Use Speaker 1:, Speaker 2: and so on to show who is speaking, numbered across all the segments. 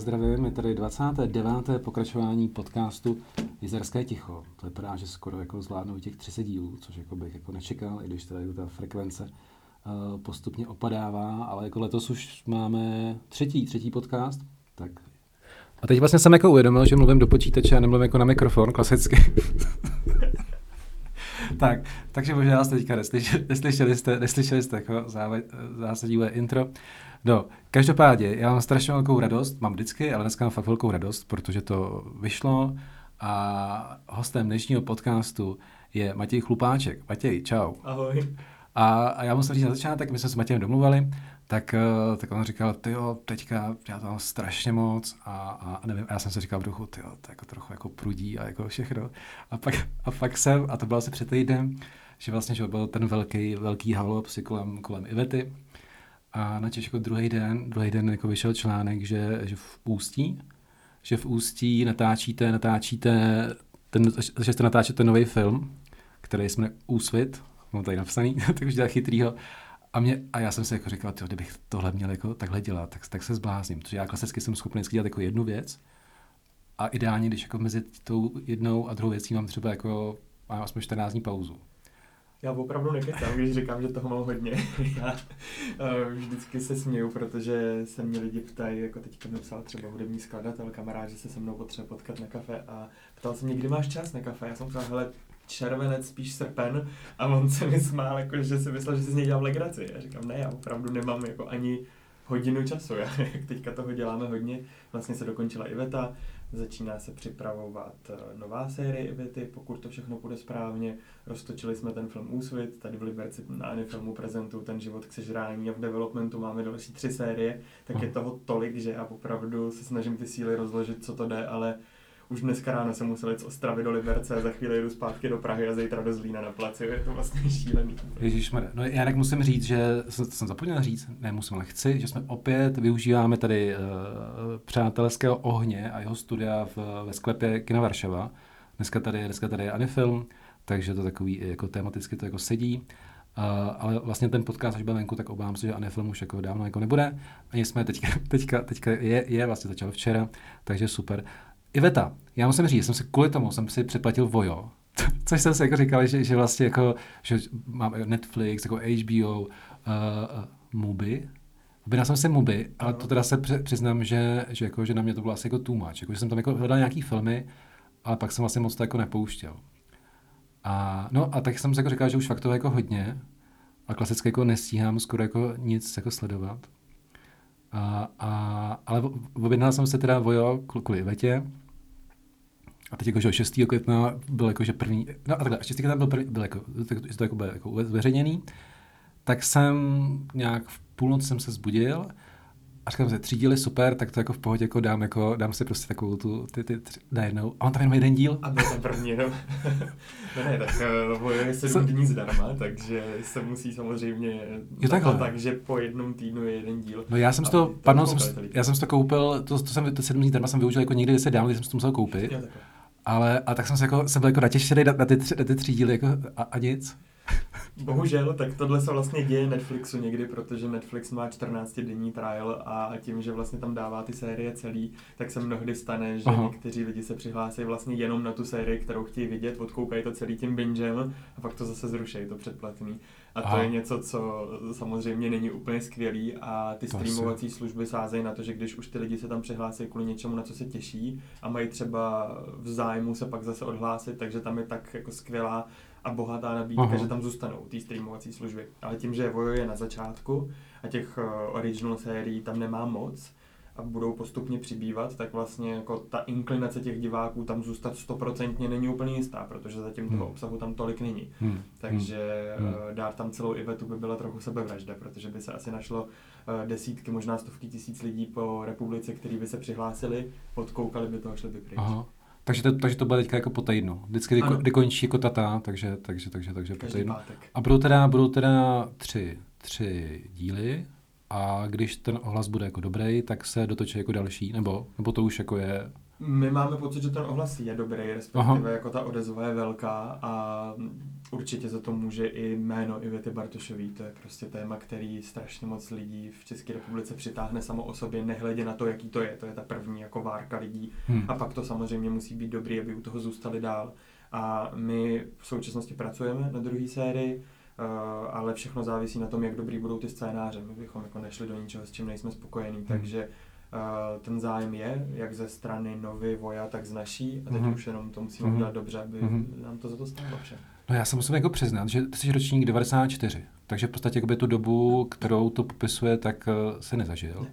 Speaker 1: já zdravím, je tady 29. pokračování podcastu Jizerské ticho. To vypadá, že skoro jako zvládnou těch 30 dílů, což jako bych jako nečekal, i když tady ta frekvence uh, postupně opadává, ale jako letos už máme třetí, třetí podcast, tak a teď vlastně jsem jako uvědomil, že mluvím do počítače a nemluvím jako na mikrofon, klasicky. tak, takže možná vás teďka neslyšeli, neslyšeli jste, neslyšeli jste jako zásadní intro. No, každopádně, já mám strašně velkou radost, mám vždycky, ale dneska mám fakt velkou radost, protože to vyšlo a hostem dnešního podcastu je Matěj Chlupáček. Matěj, čau.
Speaker 2: Ahoj.
Speaker 1: A, a já musím říct na začátek, my jsme s Matějem domluvali, tak, eh, tak on říkal, ty jo, teďka já to mám strašně moc a, a nevím, a já jsem si říkal v duchu, ty jo, to jako trochu jako prudí a jako všechno. A pak, a pak jsem, a to bylo asi před týdnem, že vlastně že byl ten velký, velký halop si kolem, kolem Ivety, a na jako druhý den, druhý den jako vyšel článek, že, že v Ústí, že v Ústí natáčíte, natáčíte, ten, že jste natáčíte nový film, který jmenuje Úsvit, mám tady napsaný, tak už chytrýho. A, mě, a já jsem si jako říkal, tyjo, kdybych tohle měl jako takhle dělat, tak, tak se zblázním. Protože já klasicky jsem schopný dělat jako jednu věc a ideálně, když jako mezi tou jednou a druhou věcí mám třeba jako mám aspoň 14 dní pauzu.
Speaker 2: Já opravdu nekecám, když říkám, že toho mám hodně. Já uh, vždycky se směju, protože se mě lidi ptají, jako teďka mi psal třeba hudební skladatel, kamarád, že se se mnou potřebuje potkat na kafe a ptal se mě, kdy máš čas na kafe. Já jsem říkal, hele, červenec, spíš srpen a on se mi smál, jako, že si myslel, že si z něj dělám legraci. Já říkám, ne, já opravdu nemám jako ani hodinu času, já, jak teďka toho děláme hodně, vlastně se dokončila Iveta, začíná se připravovat eh, nová série Ivety, pokud to všechno půjde správně, roztočili jsme ten film Úsvit, tady v Liberci na Anifilmu prezentu ten život k sežrání a v developmentu máme další tři série, tak je toho tolik, že já opravdu se snažím ty síly rozložit, co to jde, ale už dneska ráno jsem musel jít z Ostravy do Liberce, za chvíli jdu zpátky do Prahy a zítra do Zlína na placi. Je to vlastně šílený.
Speaker 1: Ježíš, no já tak musím říct, že jsem, zapomněl říct, ne musím, ale chci, že jsme opět využíváme tady uh, přátelského ohně a jeho studia v, ve sklepě Kina Varšava. Dneska tady, dneska tady je Anifilm, takže to takový jako tematicky to jako sedí. Uh, ale vlastně ten podcast, až byl venku, tak obávám se, že Anifilm už jako dávno jako nebude. Ani jsme teďka, teďka, teďka je, je vlastně začal včera, takže super. Iveta, já musím říct, jsem si kvůli tomu jsem si předplatil Vojo, což jsem si jako říkal, že, že vlastně jako, že mám Netflix, jako HBO, uh, uh, Mubi, Objednal jsem si Mubi, ale to teda se přiznám, že, že, jako, že na mě to bylo asi jako too much. Jako, že jsem tam jako hledal nějaký filmy, ale pak jsem vlastně moc to jako nepouštěl. A, no a tak jsem si jako říkal, že už fakt to jako hodně a klasicky jako nestíhám skoro jako nic jako sledovat. A, a, ale objednal jsem se teda Vojo kvůli Vetě, a teď jako, že 6. května byl jako, že první, no a takhle, 6. května byl, první, byl jako, to, to jako bylo jako zveřejněný, tak jsem nějak v půlnoc jsem se zbudil a říkám si, tři díly super, tak to jako v pohodě jako dám, jako, dám si prostě takovou tu, ty, ty tři, najednou. A on tam jenom jeden díl.
Speaker 2: A byl tam první, no. no ne, tak uh, je sedm dní zdarma, takže se musí samozřejmě
Speaker 1: jo, takhle.
Speaker 2: tak, že po jednom týdnu je jeden díl.
Speaker 1: No já jsem to, pardon, jsem, já jsem to koupil, to, to jsem, to sedm dní zdarma jsem využil jako někdy se dál, když jsem to musel koupit. Jo, ale a tak jsem se jako, jsem byl jako natěšený na, na, ty, tři, na ty tři díly jako, a, a nic.
Speaker 2: Bohužel, tak tohle se vlastně děje Netflixu někdy, protože Netflix má 14 denní trial a tím, že vlastně tam dává ty série celý, tak se mnohdy stane, že Aha. někteří lidi se přihlásí vlastně jenom na tu sérii, kterou chtějí vidět, odkoukají to celý tím bingem a pak to zase zruší, to předplatný. A to Aha. je něco, co samozřejmě není úplně skvělý a ty to streamovací asi. služby sázejí na to, že když už ty lidi se tam přihlásí kvůli něčemu, na co se těší a mají třeba v zájmu se pak zase odhlásit, takže tam je tak jako skvělá a bohatá nabídka, Aha. že tam zůstanou ty streamovací služby. Ale tím, že Vojo je na začátku a těch uh, original sérií tam nemá moc a budou postupně přibývat, tak vlastně jako ta inklinace těch diváků tam zůstat stoprocentně není úplně jistá, protože zatím toho hmm. obsahu tam tolik není. Hmm. Takže hmm. Uh, dát tam celou Ivetu by byla trochu sebevražda, protože by se asi našlo uh, desítky, možná stovky tisíc lidí po republice, kteří by se přihlásili, odkoukali by to a šli by pryč. Aha.
Speaker 1: Takže to, takže to bude teďka jako po týdnu. Vždycky kdy, kdy končí jako tata, takže, takže, takže, takže po týdnu. A budou teda, budou teda tři, tři díly a když ten ohlas bude jako dobrý, tak se dotočí jako další, nebo, nebo to už jako je...
Speaker 2: My máme pocit, že ten ohlas je dobrý, respektive Aha. jako ta odezva je velká a určitě za to může i jméno Ivety Bartošový. To je prostě téma, který strašně moc lidí v České republice přitáhne samo o sobě, nehledě na to, jaký to je. To je ta první jako várka lidí. Hmm. A pak to samozřejmě musí být dobrý, aby u toho zůstali dál. A my v současnosti pracujeme na druhé sérii, eh, ale všechno závisí na tom, jak dobrý budou ty scénáře. My bychom jako nešli do ničeho, s čím nejsme spokojení, hmm. takže ten zájem je, jak ze strany Novy, Voja, tak z naší a teď mm-hmm. už jenom to musíme mm-hmm. udělat dobře, aby mm-hmm. nám to za to stálo vše.
Speaker 1: No já se musím jako přiznat, že ty jsi ročník 94, takže v podstatě tu dobu, kterou to popisuje, tak uh, se nezažil. Ne.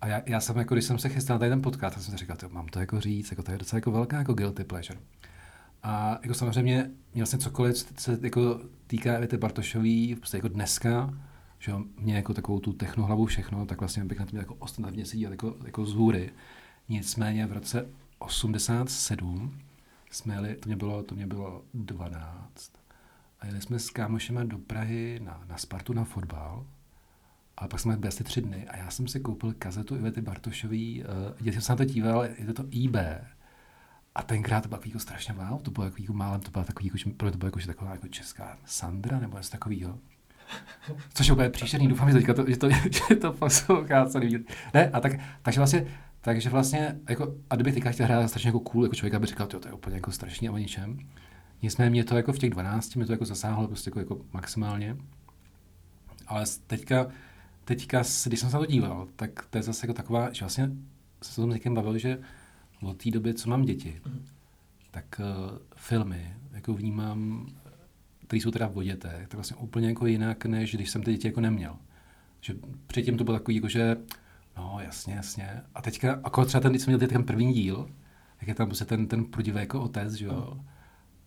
Speaker 1: A já, já jsem, jako, když jsem se chystal na tady ten podcast, jsem si říkal, mám to jako říct, jako to je docela jako velká jako guilty pleasure. A jako samozřejmě měl jsem cokoliv, se jako týká Evity Bartošový, prostě jako dneska, že mě jako takovou tu technohlavu všechno, tak vlastně bych na to měl jako ostatně seděl jako, jako z hůry. Nicméně v roce 87 jsme jeli, to mě bylo, to mě bylo 12, a jeli jsme s kámošema do Prahy na, na Spartu na fotbal. A pak jsme byli asi tři dny a já jsem si koupil kazetu Ivety Bartošový, uh, jsem se na to díval, je to IB. A tenkrát to bylo jako strašně wow, to bylo jako málem, to bylo takový, jako, pro to bylo jako, že taková jako česká Sandra nebo něco takového. Což je úplně příšerný, doufám, že teďka to, že to, že to poslouchá co Ne, a tak, takže vlastně, takže vlastně, jako, a kdybych teďka chtěl hrát strašně jako cool, jako člověk, aby říkal, to je úplně jako strašně o ničem. Nicméně mě to jako v těch 12, mě to jako zasáhlo prostě jako, jako maximálně. Ale teďka, teďka, když jsem se na to díval, tak to je zase jako taková, že vlastně se s tom bavil, že od té doby, co mám děti, mm. tak uh, filmy jako vnímám, které jsou teda o dětech, tak vlastně úplně jako jinak, než když jsem ty děti jako neměl. Že předtím to bylo takový, jako že no jasně, jasně. A teďka, jako třeba ten, když jsem měl ten první díl, tak je tam prostě ten, ten prudivý jako otec, že jo. Mm.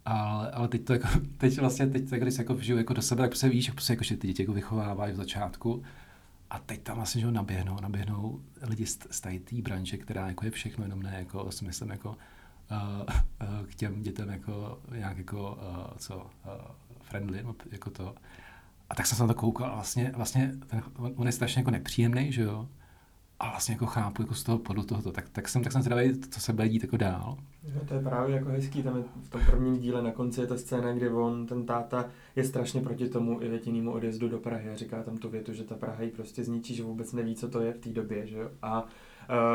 Speaker 1: Ale, ale teď to jako, teď vlastně, teď tak, když se jako vžiju jako do sebe, tak prostě víš, prostě jako, že ty děti jako vychovávají v začátku a teď tam vlastně, že naběhnou, naběhnou lidi z, z té branže, která jako je všechno, jenom ne jako smyslem jako uh, uh, k těm dětem jako nějak jako uh, co, uh, friendly, jako to. A tak jsem se na to koukal a vlastně, vlastně ten, on je strašně jako nepříjemný, že jo? a vlastně jako chápu jako z toho podu tohoto, tak, tak jsem, tak jsem zvědavý, co se bude dít jako dál.
Speaker 2: No, to je právě jako hezký, tam je v tom prvním díle na konci je ta scéna, kde on, ten táta, je strašně proti tomu i větinému odjezdu do Prahy a říká tam tu větu, že ta Praha ji prostě zničí, že vůbec neví, co to je v té době, že jo. A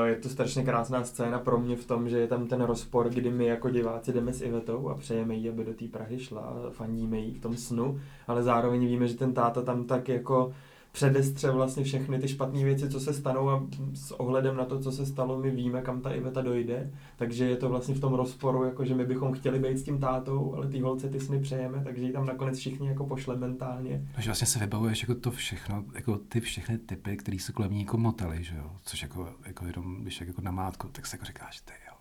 Speaker 2: je to strašně krásná scéna pro mě v tom, že je tam ten rozpor, kdy my jako diváci jdeme s Ivetou a přejeme jí, aby do té Prahy šla fandíme jí v tom snu, ale zároveň víme, že ten táta tam tak jako předestře vlastně všechny ty špatné věci, co se stanou a s ohledem na to, co se stalo, my víme, kam ta Iveta dojde, takže je to vlastně v tom rozporu, jako že my bychom chtěli být s tím tátou, ale ty holce ty sny přejeme, takže ji tam nakonec všichni jako pošle mentálně.
Speaker 1: Takže vlastně se vybavuješ jako to všechno, jako ty všechny typy, které se kolem ní jako motely, že jo, což jako, jako jenom, když jako na mátku, tak se jako říkáš, ty jo.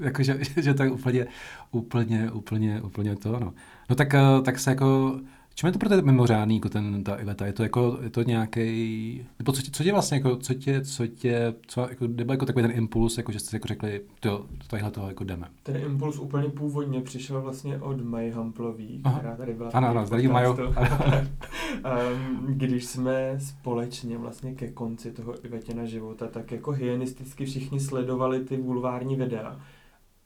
Speaker 1: jako, že, že, je úplně, úplně, úplně, úplně to, no. No tak, eh, tak se jako, Čím je to pro tebe mimořádný, jako ten, ta Iveta? Je to jako, je to nějaký, nebo co tě, co tě vlastně, jako, co tě, co tě, co, jako, nebo jako takový ten impuls, jako, že jste jako řekli, to, tadyhle toho jako jdeme.
Speaker 2: Ten impuls úplně původně přišel vlastně od Maji Hamplový, Aha. která tady byla.
Speaker 1: Ano, ano, zdraví Majo.
Speaker 2: Když jsme společně vlastně ke konci toho Ivetěna života, tak jako hygienisticky všichni sledovali ty bulvární videa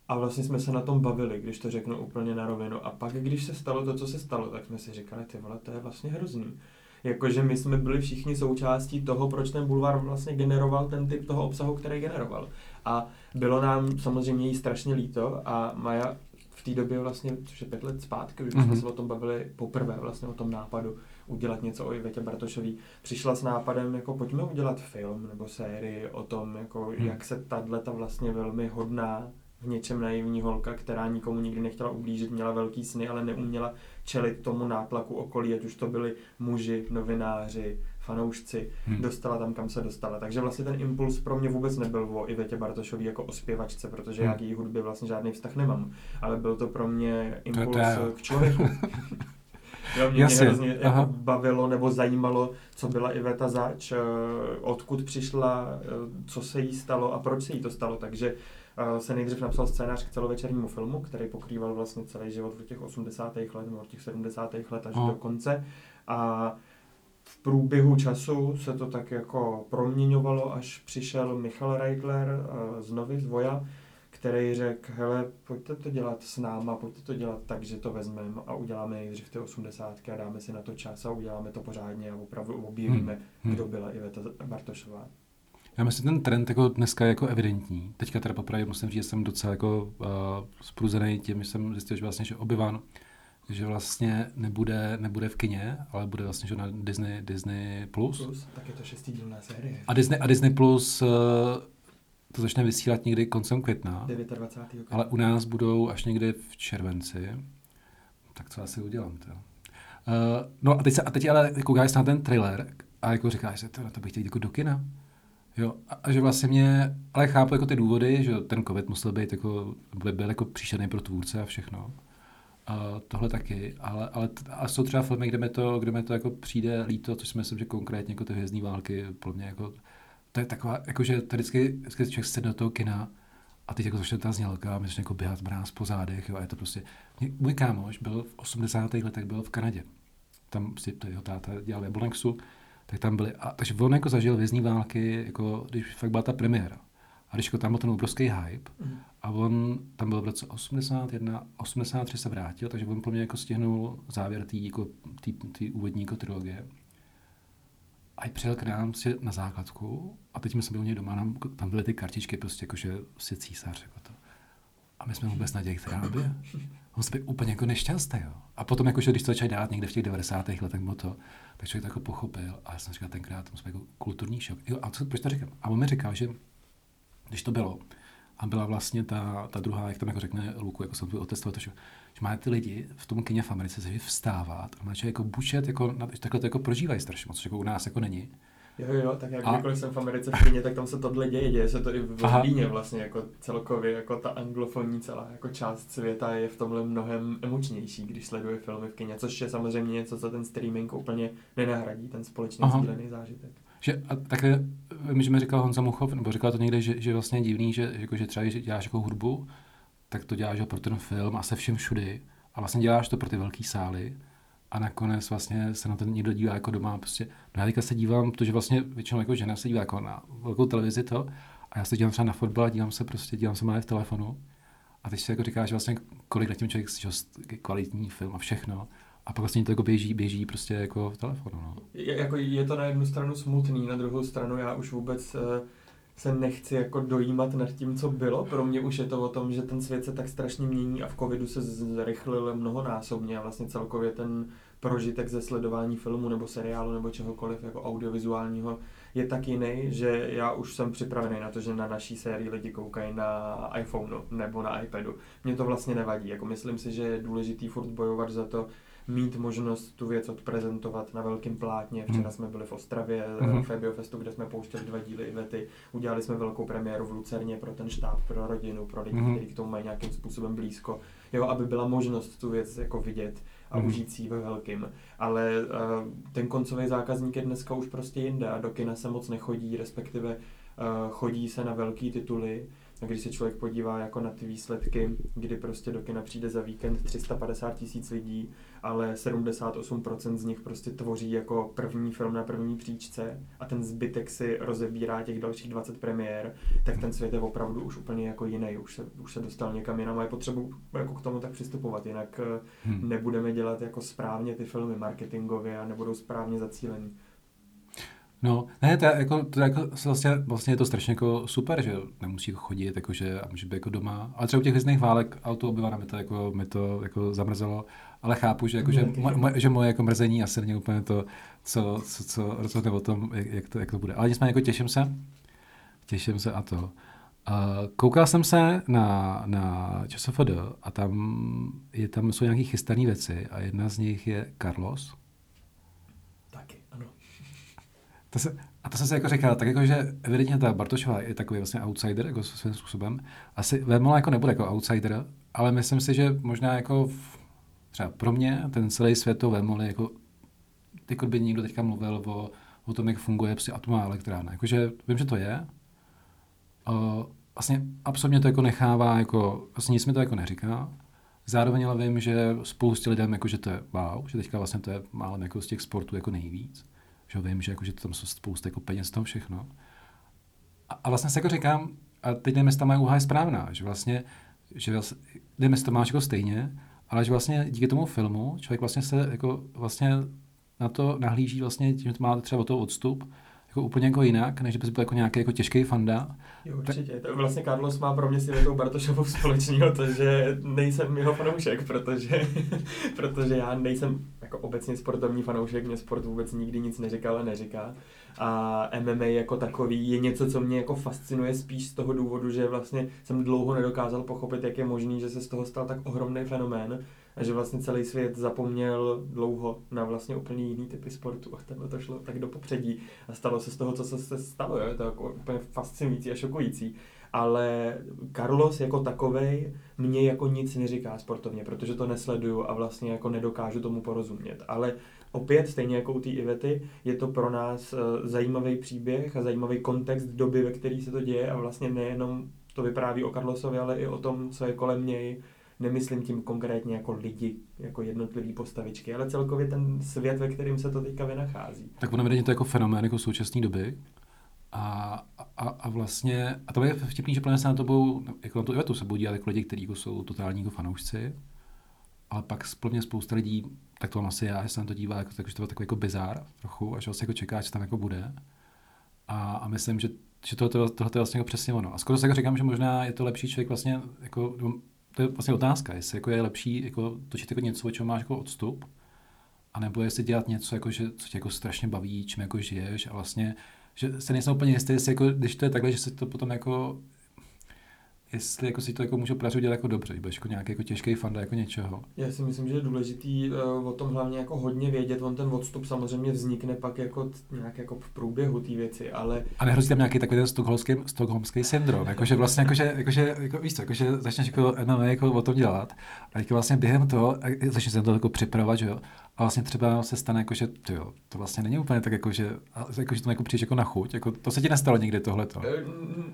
Speaker 2: a vlastně jsme se na tom bavili, když to řeknu úplně na rovinu. A pak, když se stalo to, co se stalo, tak jsme si říkali, ty vole, to je vlastně hrozný. Jakože my jsme byli všichni součástí toho, proč ten bulvár vlastně generoval ten typ toho obsahu, který generoval. A bylo nám samozřejmě jí strašně líto a Maja v té době vlastně, což je pět let zpátky, už mm-hmm. jsme mhm. se o tom bavili poprvé vlastně o tom nápadu udělat něco o Ivetě Bartošový. Přišla s nápadem, jako pojďme udělat film nebo sérii o tom, jako mm. jak se tato vlastně velmi hodná v něčem naivní holka, která nikomu nikdy nechtěla ublížit, měla velký sny, ale neuměla čelit tomu nátlaku okolí, ať už to byli muži, novináři, fanoušci, hmm. dostala tam, kam se dostala. Takže vlastně ten impuls pro mě vůbec nebyl o Ivetě Bartošový jako o zpěvačce, protože hmm. já k její hudbě vlastně žádný vztah nemám, ale byl to pro mě impuls k člověku. Jo, mě, Jasně. mě hrozně jako bavilo nebo zajímalo, co byla Iveta zač, eh, odkud přišla, eh, co se jí stalo a proč se jí to stalo. Takže se nejdřív napsal scénář k celovečernímu filmu, který pokrýval vlastně celý život v těch 80. let nebo v těch 70. let až oh. do konce. A v průběhu času se to tak jako proměňovalo, až přišel Michal Reitler z Novy, z Voja, který řekl, hele, pojďte to dělat s náma, pojďte to dělat tak, že to vezmeme a uděláme nejdřív ty osmdesátky a dáme si na to čas a uděláme to pořádně a opravdu objevíme, hmm. hmm. kdo byla Iveta Bartošová.
Speaker 1: Já myslím, že ten trend jako dneska je jako evidentní. Teďka teda popravdě musím říct, že jsem docela jako uh, spruzený tím, že jsem zjistil, že vlastně, že obyvan, že vlastně nebude, nebude v kině, ale bude vlastně že na Disney, Disney+. Plus.
Speaker 2: Plus, tak je to šestidílná série.
Speaker 1: A Disney, a Disney Plus uh, to začne vysílat někdy koncem května.
Speaker 2: 29. května.
Speaker 1: Ale u nás budou až někdy v červenci. Tak co asi udělám, to. Uh, no a teď, se, a teď ale koukáš na ten trailer a jako říkáš, že to, to bych chtěl jít jako do kina. Jo, a, že vlastně mě, ale chápu jako ty důvody, že ten covid musel být jako, by byl jako příšerný pro tvůrce a všechno. A tohle taky, ale, ale a jsou třeba filmy, kde mi to, kde mi to jako přijde líto, což si myslím, že konkrétně jako ty hvězdní války, podle mě jako, to je taková, jakože to vždycky, vždycky člověk sedne do toho kina a teď jako začne ta znělka a my jako běhat mráz po zádech, jo, a je to prostě, můj kámoš byl v 80. letech byl v Kanadě. Tam si to jeho táta dělal ve Bolnexu, tak tam byli, a, takže on jako zažil vězní války, jako, když fakt byla ta premiéra. A když jako tam byl ten obrovský hype, mm. a on tam byl v roce 81, 83 se vrátil, takže on pro mě jako stihnul závěr té jako, úvodní jako trilogie. A i přijel k nám si na základku a teď jsme byli u něj doma, nám, tam byly ty kartičky prostě jakože si císař. Jako to. A my jsme vůbec naději, která by. On byl úplně jako nešťastný. Jo. A potom, jakože, když to začal dát někde v těch 90. letech, to, tak člověk to jako pochopil. A já jsem říkal tenkrát, to musel jako kulturní šok. Jo, a co, proč to říkám? A on mi říkal, že když to bylo, a byla vlastně ta, ta druhá, jak tam jako řekne Luku, jako jsem tu otestoval, to, že, že má ty lidi v tom kině v Americe se vstávat a má jako bučet, jako, takhle to jako prožívají strašně moc, jako u nás jako není.
Speaker 2: Jo, jo, tak jak a... kdykoliv jsem v Americe v kině, tak tam se tohle děje, děje se to i v Londýně vlastně, jako celkově, jako ta anglofonní celá jako část světa je v tomhle mnohem emočnější, když sleduje filmy v kině, což je samozřejmě něco, co ten streaming úplně nenahradí, ten společný sdílený zážitek.
Speaker 1: Že, a takhle, vím, že mi říkal Honza Muchov, nebo říkal to někde, že, že vlastně je divný, že, jako, že třeba když děláš jako hudbu, tak to děláš pro ten film a se všem všudy. A vlastně děláš to pro ty velké sály a nakonec vlastně se na to někdo dívá jako doma. Prostě, no já teďka se dívám, protože vlastně většinou jako žena se dívá jako na velkou televizi to a já se dívám třeba na fotbal a dívám se prostě, dívám se má v telefonu. A teď si jako říkáš vlastně, kolik na tím člověk že kvalitní film a všechno. A pak vlastně to jako běží, běží prostě jako v telefonu. No.
Speaker 2: Je, jako je to na jednu stranu smutný, na druhou stranu já už vůbec uh, se nechci jako dojímat nad tím, co bylo. Pro mě už je to o tom, že ten svět se tak strašně mění a v covidu se zrychlil mnohonásobně a vlastně celkově ten prožitek ze sledování filmu nebo seriálu nebo čehokoliv jako audiovizuálního je tak jiný, že já už jsem připravený na to, že na naší sérii lidi koukají na iPhoneu nebo na iPadu. Mně to vlastně nevadí. Jako myslím si, že je důležitý furt bojovat za to, mít možnost tu věc odprezentovat na velkém plátně. Včera hmm. jsme byli v Ostravě mm-hmm. v Febiofestu, kde jsme pouštěli dva díly Ivety. Udělali jsme velkou premiéru v Lucerně pro ten štáb, pro rodinu, pro lidi, mm-hmm. kteří k tomu mají nějakým způsobem blízko. Jo, aby byla možnost tu věc jako vidět a mm-hmm. užít si ji ve velkým. Ale uh, ten koncový zákazník je dneska už prostě jinde a do kina se moc nechodí, respektive uh, chodí se na velké tituly a když se člověk podívá jako na ty výsledky, kdy prostě do kina přijde za víkend 350 tisíc lidí, ale 78% z nich prostě tvoří jako první film na první příčce a ten zbytek si rozebírá těch dalších 20 premiér, tak ten svět je opravdu už úplně jako jiný, už se, už se dostal někam jinam a je potřeba jako k tomu tak přistupovat, jinak eh, hmm. nebudeme dělat jako správně ty filmy marketingově a nebudou správně zacílení.
Speaker 1: No, ne, to, je jako, to je jako, vlastně, vlastně je to strašně jako super, že nemusí chodit, jakože, a může být jako doma. Ale třeba u těch hvězdných válek auto obyvana mi to, jako, mi to jako zamrzelo, ale chápu, že, jako, že, mo, že moje jako mrzení asi není úplně to, co, co, co rozhodne o tom, jak, jak, to, jak to bude. Ale nicméně jako těším se, těším se a to. Uh, koukal jsem se na, na ČSFD a tam, je, tam jsou nějaké chystané věci a jedna z nich je Carlos, to se, a to jsem si jako říkal, tak jako, že evidentně ta Bartošová je takový vlastně outsider, jako svým způsobem. Asi Vémola jako nebude jako outsider, ale myslím si, že možná jako v, třeba pro mě ten celý svět to Vémoly jako, jako by někdo teďka mluvil o, o tom, jak funguje psi atomová elektrárna. Jakože vím, že to je. Uh, vlastně absolutně to jako nechává, jako, vlastně nic mi to jako neříká. Zároveň ale vím, že spoustě lidem, jako, že to je wow, že teďka vlastně to je málem jako z těch sportů jako nejvíc že vím, že, jako, že tam jsou spousta jako peněz toho všechno. A, a vlastně se jako říkám, a teď nevím, jestli ta moje úha je správná, že vlastně, že vlastně, nevím, to máš jako stejně, ale že vlastně díky tomu filmu člověk vlastně se jako vlastně na to nahlíží vlastně tím, že má třeba o toho odstup, jako úplně jako jinak, než by byl jako nějaký jako těžký fanda.
Speaker 2: Jo, určitě. Tak... To vlastně Carlos má pro mě si tou Bartošovou společného to, že nejsem jeho fanoušek, protože, protože já nejsem jako obecně sportovní fanoušek, mě sport vůbec nikdy nic neříkal a neříká. A MMA jako takový je něco, co mě jako fascinuje spíš z toho důvodu, že vlastně jsem dlouho nedokázal pochopit, jak je možný, že se z toho stal tak ohromný fenomén a že vlastně celý svět zapomněl dlouho na vlastně úplně jiný typy sportu a tenhle to šlo tak do popředí a stalo se z toho, co se stalo, jo? to je jako úplně fascinující a šokující. Ale Carlos jako takovej mě jako nic neříká sportovně, protože to nesleduju a vlastně jako nedokážu tomu porozumět. Ale opět, stejně jako u té Ivety, je to pro nás uh, zajímavý příběh a zajímavý kontext doby, ve které se to děje a vlastně nejenom to vypráví o Carlosovi, ale i o tom, co je kolem něj, nemyslím tím konkrétně jako lidi, jako jednotlivý postavičky, ale celkově ten svět, ve kterém se to teďka vynachází.
Speaker 1: Tak ono je to jako fenomén jako současné doby. A, a, a, vlastně, a to je vtipný, že plně se na to budou, jako na tu Ivetu se budou dívat jako lidi, kteří jako jsou totální jako fanoušci, ale pak plně spousta lidí, tak to mám asi já, že se na to dívá, jako, tak, že to byl takový jako bizár trochu, a že vlastně jako čeká, že tam jako bude. A, a myslím, že, že tohle, tohle je vlastně jako přesně ono. A skoro se jako říkám, že možná je to lepší člověk vlastně jako to je vlastně otázka, jestli jako je lepší jako točit jako něco, o čem máš jako odstup, anebo jestli dělat něco, jako, že, co tě jako strašně baví, čím jako žiješ a vlastně, že se nejsem úplně jistý, jestli jako, když to je takhle, že se to potom jako jestli jako si to jako můžu podařit udělat jako dobře, budeš jako nějaký jako těžký fanda jako něčeho.
Speaker 2: Já si myslím, že je důležitý uh, o tom hlavně jako hodně vědět, on ten odstup samozřejmě vznikne pak jako nějak jako v průběhu té věci, ale...
Speaker 1: A nehrozí tam nějaký takový ten stokholmský, stokholmský syndrom, jakože vlastně jakože, jakože, jako, víš co, jakože začneš jako MMA jako o tom dělat a jako vlastně během toho začneš se to jako připravovat, že jo, a vlastně třeba se stane, jako, že to, jo, to vlastně není úplně tak, jako, že, jako, že to jako přijdeš jako na chuť. Jako, to se ti nestalo někdy tohleto? Eh,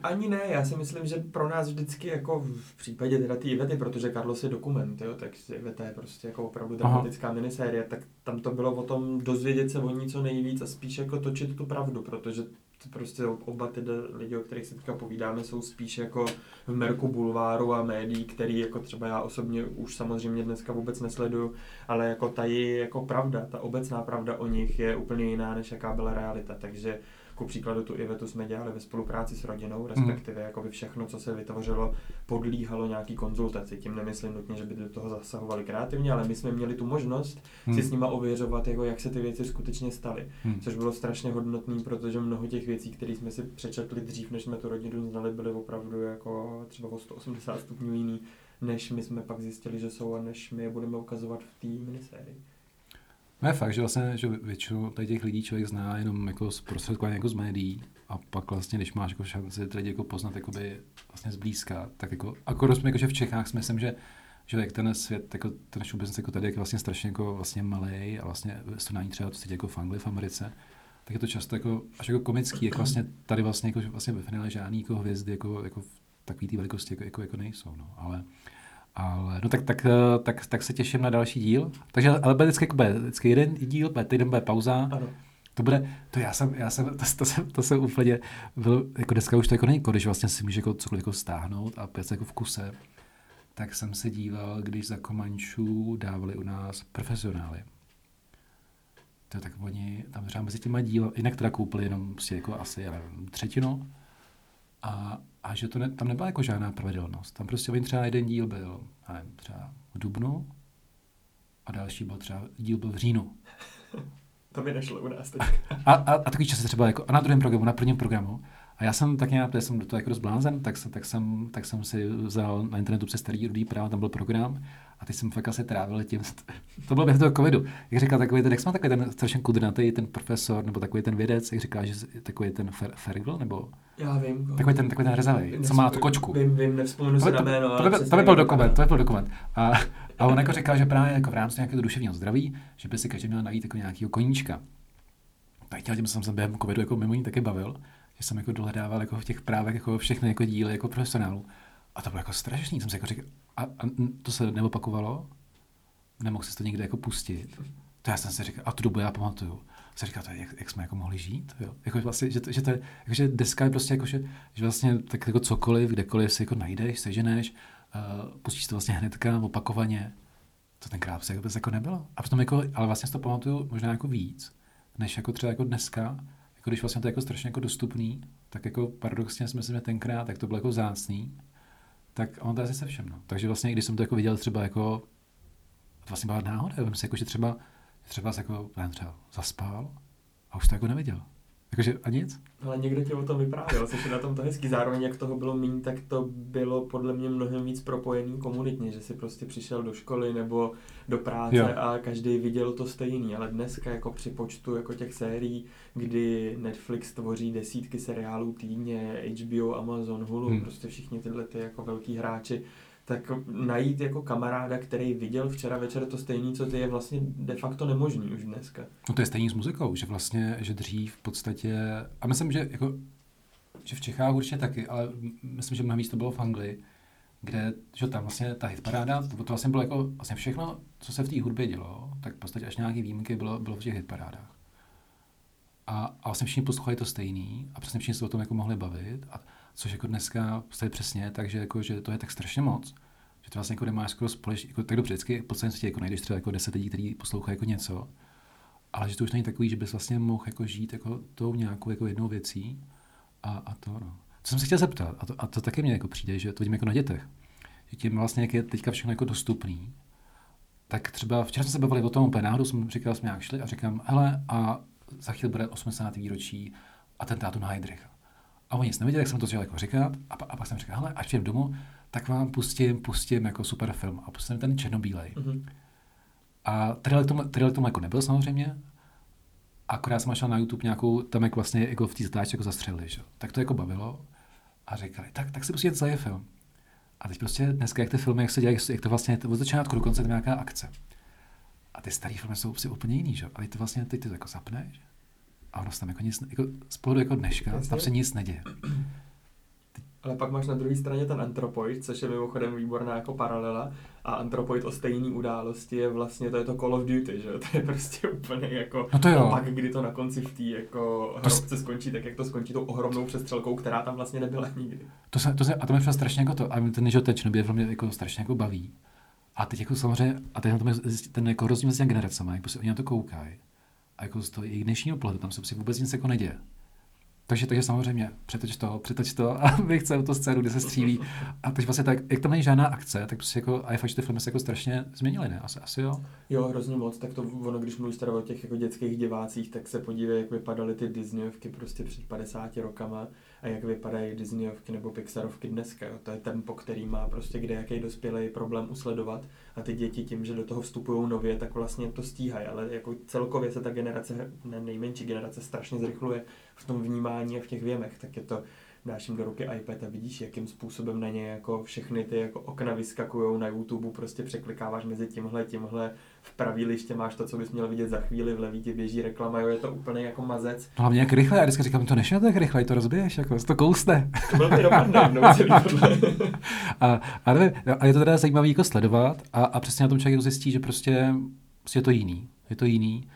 Speaker 2: ani ne, já si myslím, že pro nás vždycky jako v případě teda té Ivety, protože Carlos je dokument, jo, tak Iveta je prostě jako opravdu dramatická Aha. minisérie, tak tam to bylo o tom dozvědět se o ní co nejvíc a spíš jako točit tu pravdu, protože prostě oba ty lidi, o kterých se teďka povídáme, jsou spíš jako v merku bulváru a médií, který jako třeba já osobně už samozřejmě dneska vůbec nesleduju, ale jako ta je jako pravda, ta obecná pravda o nich je úplně jiná, než jaká byla realita, takže ku příkladu tu Ivetu jsme dělali ve spolupráci s rodinou, respektive mm. jako by všechno, co se vytvořilo, podlíhalo nějaký konzultaci. Tím nemyslím nutně, že by do toho zasahovali kreativně, ale my jsme měli tu možnost mm. si mhm. s nima ověřovat, jako jak se ty věci skutečně staly. Mm. Což bylo strašně hodnotné, protože mnoho těch věcí, které jsme si přečetli dřív, než jsme tu rodinu znali, byly opravdu jako třeba o 180 stupňů jiný, než my jsme pak zjistili, že jsou a než my je budeme ukazovat v té minisérii.
Speaker 1: No je fakt, že vlastně že většinu tady těch lidí člověk zná jenom jako z prostředkování jako z médií a pak vlastně, když máš jako šanci lidi jako poznat jakoby vlastně zblízka, tak jako, akorát jsme jako, že v Čechách si myslím, že že jak ten svět, jako ten show business jako tady je vlastně strašně jako vlastně malý a vlastně srovnání třeba to jako v Anglii, v Americe, tak je to často jako, až jako komický, jako vlastně tady vlastně, jako, vlastně ve finále žádný jako hvězdy jako, jako v takový té velikosti jako, jako, jako nejsou, no. ale ale no tak, tak, eh, tak, tak, se těším na další díl. Takže ale bude vždycky, bude vždycky jeden díl, bude týden bude pauza. Ano. To bude, to já jsem, já jsem, to, to, jsem, to jsem úplně, byl, jako dneska už to jako není, když vlastně si může jako cokoliv jako stáhnout a pět jako v kuse. Tak jsem se díval, když za Komančů dávali u nás profesionály. To tak oni tam třeba mezi těma díly, jinak teda koupili jenom si jako asi, já nevím, třetinu. A a že to ne, tam nebyla jako žádná pravidelnost. Tam prostě oni třeba jeden díl byl, nevím, třeba v Dubnu a další byl třeba, díl byl v říjnu.
Speaker 2: to by nešlo u nás teď.
Speaker 1: a, a, a takový čas třeba jako, a na druhém programu, na prvním programu. A já jsem tak nějak, protože jsem do toho jako rozblázen, tak, tak, jsem, tak jsem si vzal na internetu přes starý rudý právo, tam byl program a teď jsem fakt asi trávil tím, to bylo během toho covidu. Jak říkal takový ten, jak jsme takový ten strašně kudrnatý, ten profesor, nebo takový ten vědec, jak říká, že takový ten Fer, Fergal, nebo
Speaker 2: já vím.
Speaker 1: Takový ten, takový ten rezavý, co má tu kočku.
Speaker 2: Vím, vím, nevzpomenu
Speaker 1: si
Speaker 2: na jméno.
Speaker 1: To, to, to, by byl dokument, to by byl dokument. A, a on jako říkal, že právě jako v rámci nějakého duševního zdraví, že by si každý měl najít jako nějakého koníčka. Tak tím jsem se během covidu jako mimo ní taky bavil, že jsem jako dohledával jako v těch právech jako všechny jako díly jako profesionálů. A to bylo jako strašný, jsem si jako říkal, a, a to se neopakovalo, nemohl si to někde jako pustit. To já jsem si říkal, a tu dobu já pamatuju. Se to je, jak, jak, jsme jako mohli žít, jo? Jako vlastně, že, to, že, to je, jako, že deska je prostě jako, že, že vlastně tak jako cokoliv, kdekoliv si jako najdeš, seženeš, uh, pustíš to vlastně hnedka, opakovaně, to tenkrát prostě jako, jako nebylo. A potom jako, ale vlastně si to pamatuju možná jako víc, než jako třeba jako dneska, jako když vlastně to je jako strašně jako dostupný, tak jako paradoxně si myslím, že tenkrát, tak to bylo jako zácný, tak on to je se všem. No. Takže vlastně, když jsem to jako viděl třeba jako, to vlastně byla náhoda, já si jako, že třeba, třeba se jako, nevím, třeba zaspal a už to jako neviděl. Jakože a nic?
Speaker 2: Ale někdo ti o tom vyprávěl, což je na tom to hezký. Zároveň, jak toho bylo méně, tak to bylo podle mě mnohem víc propojený komunitně, že si prostě přišel do školy nebo do práce jo. a každý viděl to stejný. Ale dneska jako při počtu jako těch sérií, kdy Netflix tvoří desítky seriálů týdně, HBO, Amazon, Hulu, hmm. prostě všichni tyhle ty jako velký hráči, tak najít jako kamaráda, který viděl včera večer to stejný, co ty, je vlastně de facto nemožný už dneska.
Speaker 1: No to je stejný s muzikou, že vlastně, že dřív v podstatě, a myslím, že jako, že v Čechách určitě taky, ale myslím, že mnohem víc to bylo v Anglii, kde, že tam vlastně ta hitparáda, to, to vlastně bylo jako vlastně všechno, co se v té hudbě dělo, tak v podstatě až nějaký výjimky bylo, bylo v těch hitparádách. A, a vlastně všichni poslouchali to stejný a přesně všichni se o tom jako mohli bavit. A což jako dneska je přesně, takže jako, že to je tak strašně moc, že to vlastně jako nemáš skoro společně, jako, tak dobře, vždycky po celém světě jako najdeš třeba jako deset lidí, kteří poslouchají jako něco, ale že to už není takový, že bys vlastně mohl jako žít jako tou nějakou jako jednou věcí a, a to no. Co jsem se chtěl zeptat, a to, a to taky mě jako přijde, že to vidím jako na dětech, že tím vlastně, jak je teďka všechno jako dostupný, tak třeba včera jsme se bavili o tom úplně náhodou, jsem říkal, jsme nějak šli a říkám, hele, a za chvíli bude 80. výročí atentátu na Heidricha. A oni nic nevěděli, jak jsem to chtěl jako říkat. A, a pak jsem říkal, hele, až přijím domů, tak vám pustím, pustím jako super film. A pustím ten černobílej. Mm-hmm. A trailer tomu, trailer tomu jako nebyl samozřejmě, akorát jsem šel na YouTube nějakou, tam jak vlastně jako v té zatáčce jako zastřelili, že? tak to jako bavilo a říkali, tak, tak si pustíme celý film. A teď prostě dneska, jak ty filmy, jak se dělají, jak to vlastně od začátku do konce je nějaká akce. A ty staré filmy jsou prostě úplně jiný, že? A ty to vlastně, teď ty to jako zapneš a ono se tam jako nic, jako z pohledu jako dneška, Jasně. tam se nic neděje.
Speaker 2: Ale pak máš na druhé straně ten Anthropoid, což je mimochodem výborná jako paralela. A Anthropoid o stejné události je vlastně, to je to Call of Duty, že To je prostě úplně jako
Speaker 1: no to jo.
Speaker 2: opak, kdy to na konci v té jako hrobce skončí, tak jak to skončí tou ohromnou přestřelkou, která tam vlastně nebyla nikdy.
Speaker 1: To se, to se, a to mě strašně jako to, a ten, že ten Černobyl mě jako strašně jako baví. A teď jako samozřejmě, a teď tam je ten jako rozdíl mezi generacemi, jak prostě oni na to koukají a jako z toho i dnešního pohledu tam se prostě vůbec nic jako neděje. Takže, takže samozřejmě, přetoč to, přetoč to a bych celou tu scénu, kde se střílí. A teď vlastně tak, jak tam není žádná akce, tak prostě jako, a je fakt, že ty filmy se jako strašně změnily, ne? Asi, asi jo?
Speaker 2: Jo, hrozně moc. Tak to ono, když mluvíš teda o těch jako dětských divácích, tak se podívej, jak vypadaly ty Disneyovky prostě před 50 rokama a jak vypadají Disneyovky nebo Pixarovky dneska. Jo. To je tempo, který má prostě kde jaký dospělý problém usledovat a ty děti tím, že do toho vstupují nově, tak vlastně to stíhají, ale jako celkově se ta generace, ne nejmenší generace, strašně zrychluje v tom vnímání a v těch věmech, tak je to dáš jim do ruky iPad a vidíš, jakým způsobem na ně jako všechny ty jako okna vyskakují na YouTube, prostě překlikáváš mezi tímhle, tímhle, v pravý liště máš to, co bys měl vidět za chvíli, v levý ti běží reklama, jo, je to úplně jako mazec.
Speaker 1: No hlavně jak rychle, já vždycky říkám, to nešlo tak rychle, to rozbiješ, jako to kousne.
Speaker 2: To byl ty
Speaker 1: a, a, nevím, a, je to teda zajímavé jako sledovat a, a přesně na tom člověk zjistí, že prostě, prostě je to jiný, je to jiný.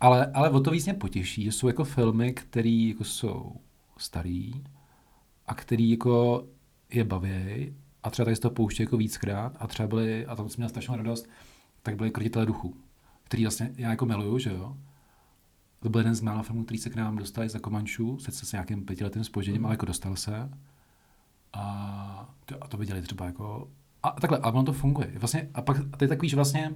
Speaker 1: Ale, ale o to víc mě potěší, že jsou jako filmy, které jako jsou starý, a který jako je baví a třeba tady se to pouští jako víckrát a třeba byly, a tam jsem měl strašnou radost, tak byly Krotitelé duchu, který vlastně já jako miluju, že jo. To byl jeden z mála filmů, který se k nám dostali za Komančů, sice s nějakým pětiletým spožením, mm. ale jako dostal se. A to, a to viděli třeba jako... A takhle, a ono to funguje. Vlastně, a pak a je takový, že vlastně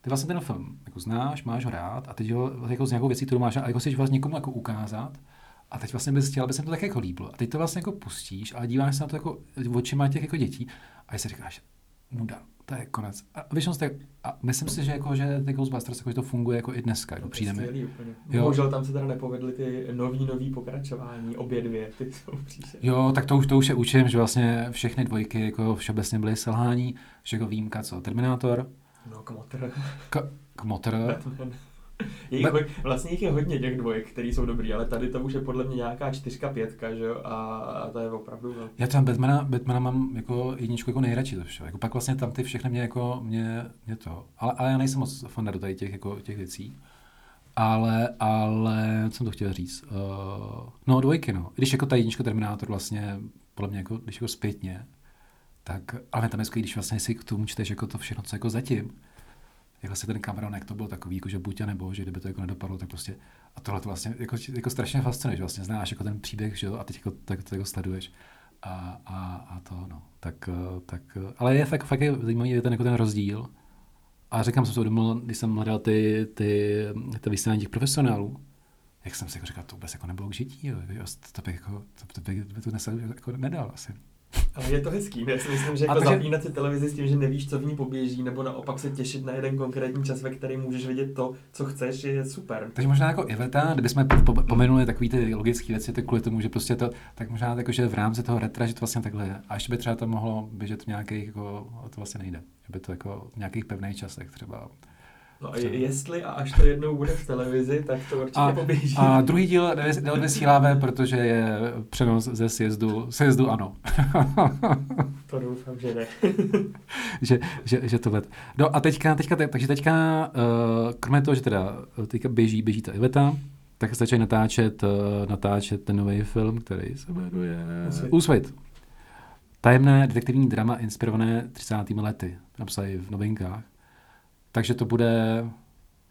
Speaker 1: ty vlastně ten film jako znáš, máš ho rád a teď ho jako z nějakou věcí, kterou máš a jako si vlastně někomu jako ukázat, a teď vlastně bys chtěl, aby se to tak jako líbilo. A teď to vlastně jako pustíš a díváš se na to jako očima těch jako dětí a si říkáš, nuda, to je konec. A, víš, tak, a myslím si, že, jako, že ty Ghostbusters jako, že to funguje jako i dneska, jako přijdeme.
Speaker 2: Jo. Bohužel tam se teda nepovedly ty nový, nový pokračování, obě dvě, ty jsou příště.
Speaker 1: Jo, tak to už, to už je učím, že vlastně všechny dvojky jako všeobecně byly selhání, že jako výjimka co, Terminátor.
Speaker 2: No, Kmotr.
Speaker 1: K- Kmotr.
Speaker 2: Batman. Je Be- vlastně jich je hodně těch dvojek, které jsou dobrý, ale tady to už je podle mě nějaká čtyřka, pětka, že jo, a, to je opravdu.
Speaker 1: Já tam Batmana, Batmana mám jako jedničku jako nejradši to vše. Jako pak vlastně tam ty všechny mě jako, mě, mě to, ale, ale já nejsem moc fan do tady těch, jako, těch věcí. Ale, ale, co jsem to chtěl říct? Uh, no, dvojky, no. Když jako ta jednička Terminátor vlastně, podle mě, jako, když jako zpětně, tak, ale tam je skvělý, když vlastně si k tomu čteš jako to všechno, co jako zatím, jak vlastně ten Cameron, jak to bylo takový, jako že buď a nebo, že kdyby to jako nedopadlo, tak prostě, a tohle to vlastně jako, jako strašně fascinuje, že vlastně znáš jako ten příběh, že jo, a teď jako, tak to jako sleduješ. A, a, a to, no, tak, tak, ale je fakt, fakt je zajímavý ten, jako ten rozdíl. A říkám, jsem se uvědomil, když jsem hledal ty, ty, ty vysílání těch profesionálů, jak jsem si jako říkal, to vůbec jako nebylo k žití, jo, to bych, jako, to, to bych to dnes jako nedal asi.
Speaker 2: Ale je to hezký, já si myslím, že jako takže... zapínat si televizi s tím, že nevíš, co v ní poběží, nebo naopak se těšit na jeden konkrétní čas, ve který můžeš vidět to, co chceš, je super.
Speaker 1: Takže možná jako Iveta, kdybychom pomenuli takové ty logické věci, tak kvůli tomu, že prostě to, tak možná jako, že v rámci toho retra, že to vlastně takhle je. A ještě by třeba to mohlo běžet v nějakých, jako, to vlastně nejde. Že by to jako v nějakých pevných časech třeba
Speaker 2: No a jestli a až to jednou bude v televizi, tak to určitě a, poběží.
Speaker 1: A druhý díl neodvysíláme, protože je přenos ze sjezdu, sjezdu ano.
Speaker 2: to doufám, že ne.
Speaker 1: že, že, že to let. No a teďka, teďka, takže teďka, uh, kromě toho, že teda teďka běží, běží ta Iveta, tak se začínají natáčet, uh, natáčet ten nový film, který se jmenuje Úsvit. Tajemné detektivní drama inspirované 30. lety. Napsali v novinkách. Takže to bude,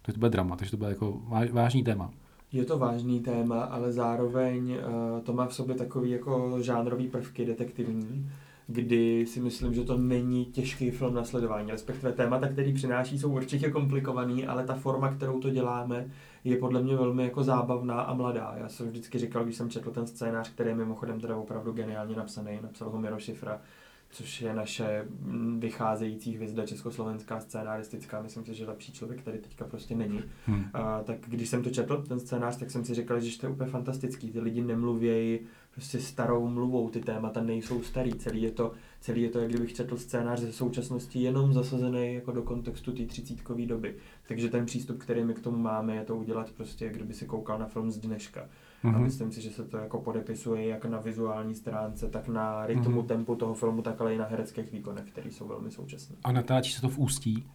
Speaker 1: to bude drama, takže to bude jako vážný téma.
Speaker 2: Je to vážný téma, ale zároveň uh, to má v sobě takový jako žánrový prvky detektivní, kdy si myslím, že to není těžký film na sledování, respektive témata, který přináší, jsou určitě komplikovaný, ale ta forma, kterou to děláme, je podle mě velmi jako zábavná a mladá. Já jsem vždycky říkal, když jsem četl ten scénář, který je mimochodem teda opravdu geniálně napsaný, napsal ho Miro Šifra, což je naše mm, vycházející hvězda československá scénaristická. Myslím si, že lepší člověk tady teďka prostě není. Hmm. A, tak když jsem to četl, ten scénář, tak jsem si říkal, že to je úplně fantastický. Ty lidi nemluvějí prostě starou mluvou, ty témata nejsou starý. Celý je to, celý je to jak kdybych četl scénář ze současnosti jenom zasazený jako do kontextu té třicítkové doby. Takže ten přístup, který my k tomu máme, je to udělat prostě, jak kdyby si koukal na film z dneška. Mm-hmm. A mhm. myslím si, že se to jako podepisuje jak na vizuální stránce, tak na rytmu, mm-hmm. tempu toho filmu, tak ale i na hereckých výkonech, které jsou velmi současné.
Speaker 1: A natáčí se to v Ústí?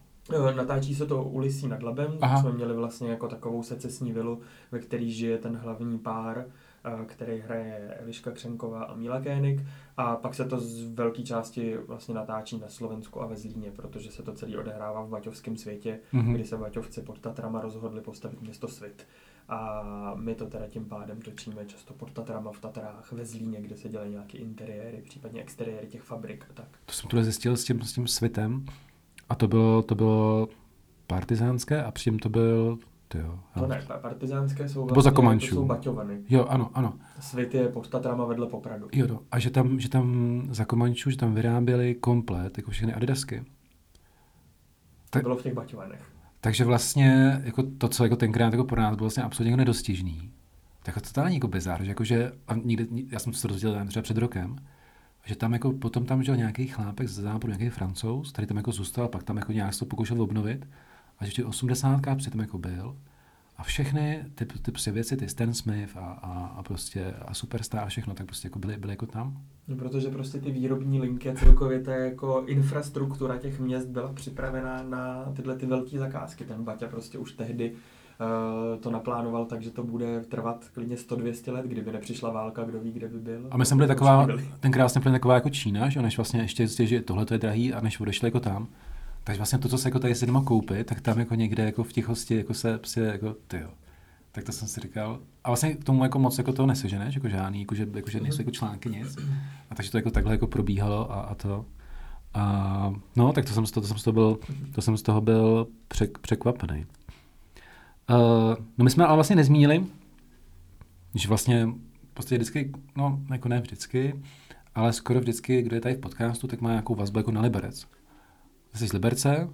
Speaker 2: Natáčí se to u Lisí nad Labem, Aha. jsme měli vlastně jako takovou secesní vilu, ve který žije ten hlavní pár, který hraje Eliška Křenková a Míla Kénik. A pak se to z velké části vlastně natáčí na Slovensku a ve Zlíně, protože se to celý odehrává v Baťovském světě, mm-hmm. kdy se Baťovci pod Tatrama rozhodli postavit město Svit. A my to teda tím pádem točíme často pod Tatrama v Tatrách, ve Zlíně, kde se dělají nějaké interiéry, případně exteriéry těch fabrik a tak.
Speaker 1: To jsem tuhle zjistil s tím, s tím svitem a to bylo, to bylo partizánské a předtím to byl
Speaker 2: Jo, to ne, partizánské jsou,
Speaker 1: vlastně, za to
Speaker 2: jsou baťovany.
Speaker 1: Jo, ano, ano.
Speaker 2: Svit je pod Tatrama vedle Popradu.
Speaker 1: Jo, to. a že tam, že tam za Komančů, že tam vyráběli komplet, jako všechny adidasky. To
Speaker 2: tak, bylo v těch baťovanech.
Speaker 1: Takže vlastně jako to, co jako tenkrát jako pro nás bylo vlastně absolutně jako nedostižný, tak to totální jako bizar, že jako, že, a někde, já jsem to dozvěděl třeba před rokem, že tam jako potom tam žil nějaký chlápek ze západu, nějaký francouz, který tam jako zůstal, pak tam jako nějak to pokoušel obnovit a že v těch 80. přitom jako byl a všechny ty, ty prostě věci, ty Stan Smith a, a, a prostě a Superstar a všechno, tak prostě jako byly, byly jako tam.
Speaker 2: No, protože prostě ty výrobní linky a celkově ta jako infrastruktura těch měst byla připravená na tyhle ty velké zakázky. Ten Baťa prostě už tehdy uh, to naplánoval tak, že to bude trvat klidně 100-200 let, kdyby nepřišla válka, kdo ví, kde by byl.
Speaker 1: A my jsme byli taková, tenkrát jsme byli taková jako Čína, že než vlastně ještě zjistil, že tohle je drahý a než odešli jako tam. Takže vlastně to, co se jako tady si doma koupit, tak tam jako někde jako v tichosti jako se prostě jako tyjo. Tak to jsem si říkal. A vlastně k tomu jako moc jako to neseženeš, jako žádný, jako že, jako, že nejsou jako články nic. A takže to jako takhle jako probíhalo a, a to. A, no, tak to jsem, to, to jsem z toho byl, to jsem z toho byl přek, překvapený. Uh, no my jsme ale vlastně nezmínili, že vlastně prostě vždycky, no jako ne vždycky, ale skoro vždycky, kdo je tady v podcastu, tak má nějakou vazbu jako na Liberec. Jsi z Liberce?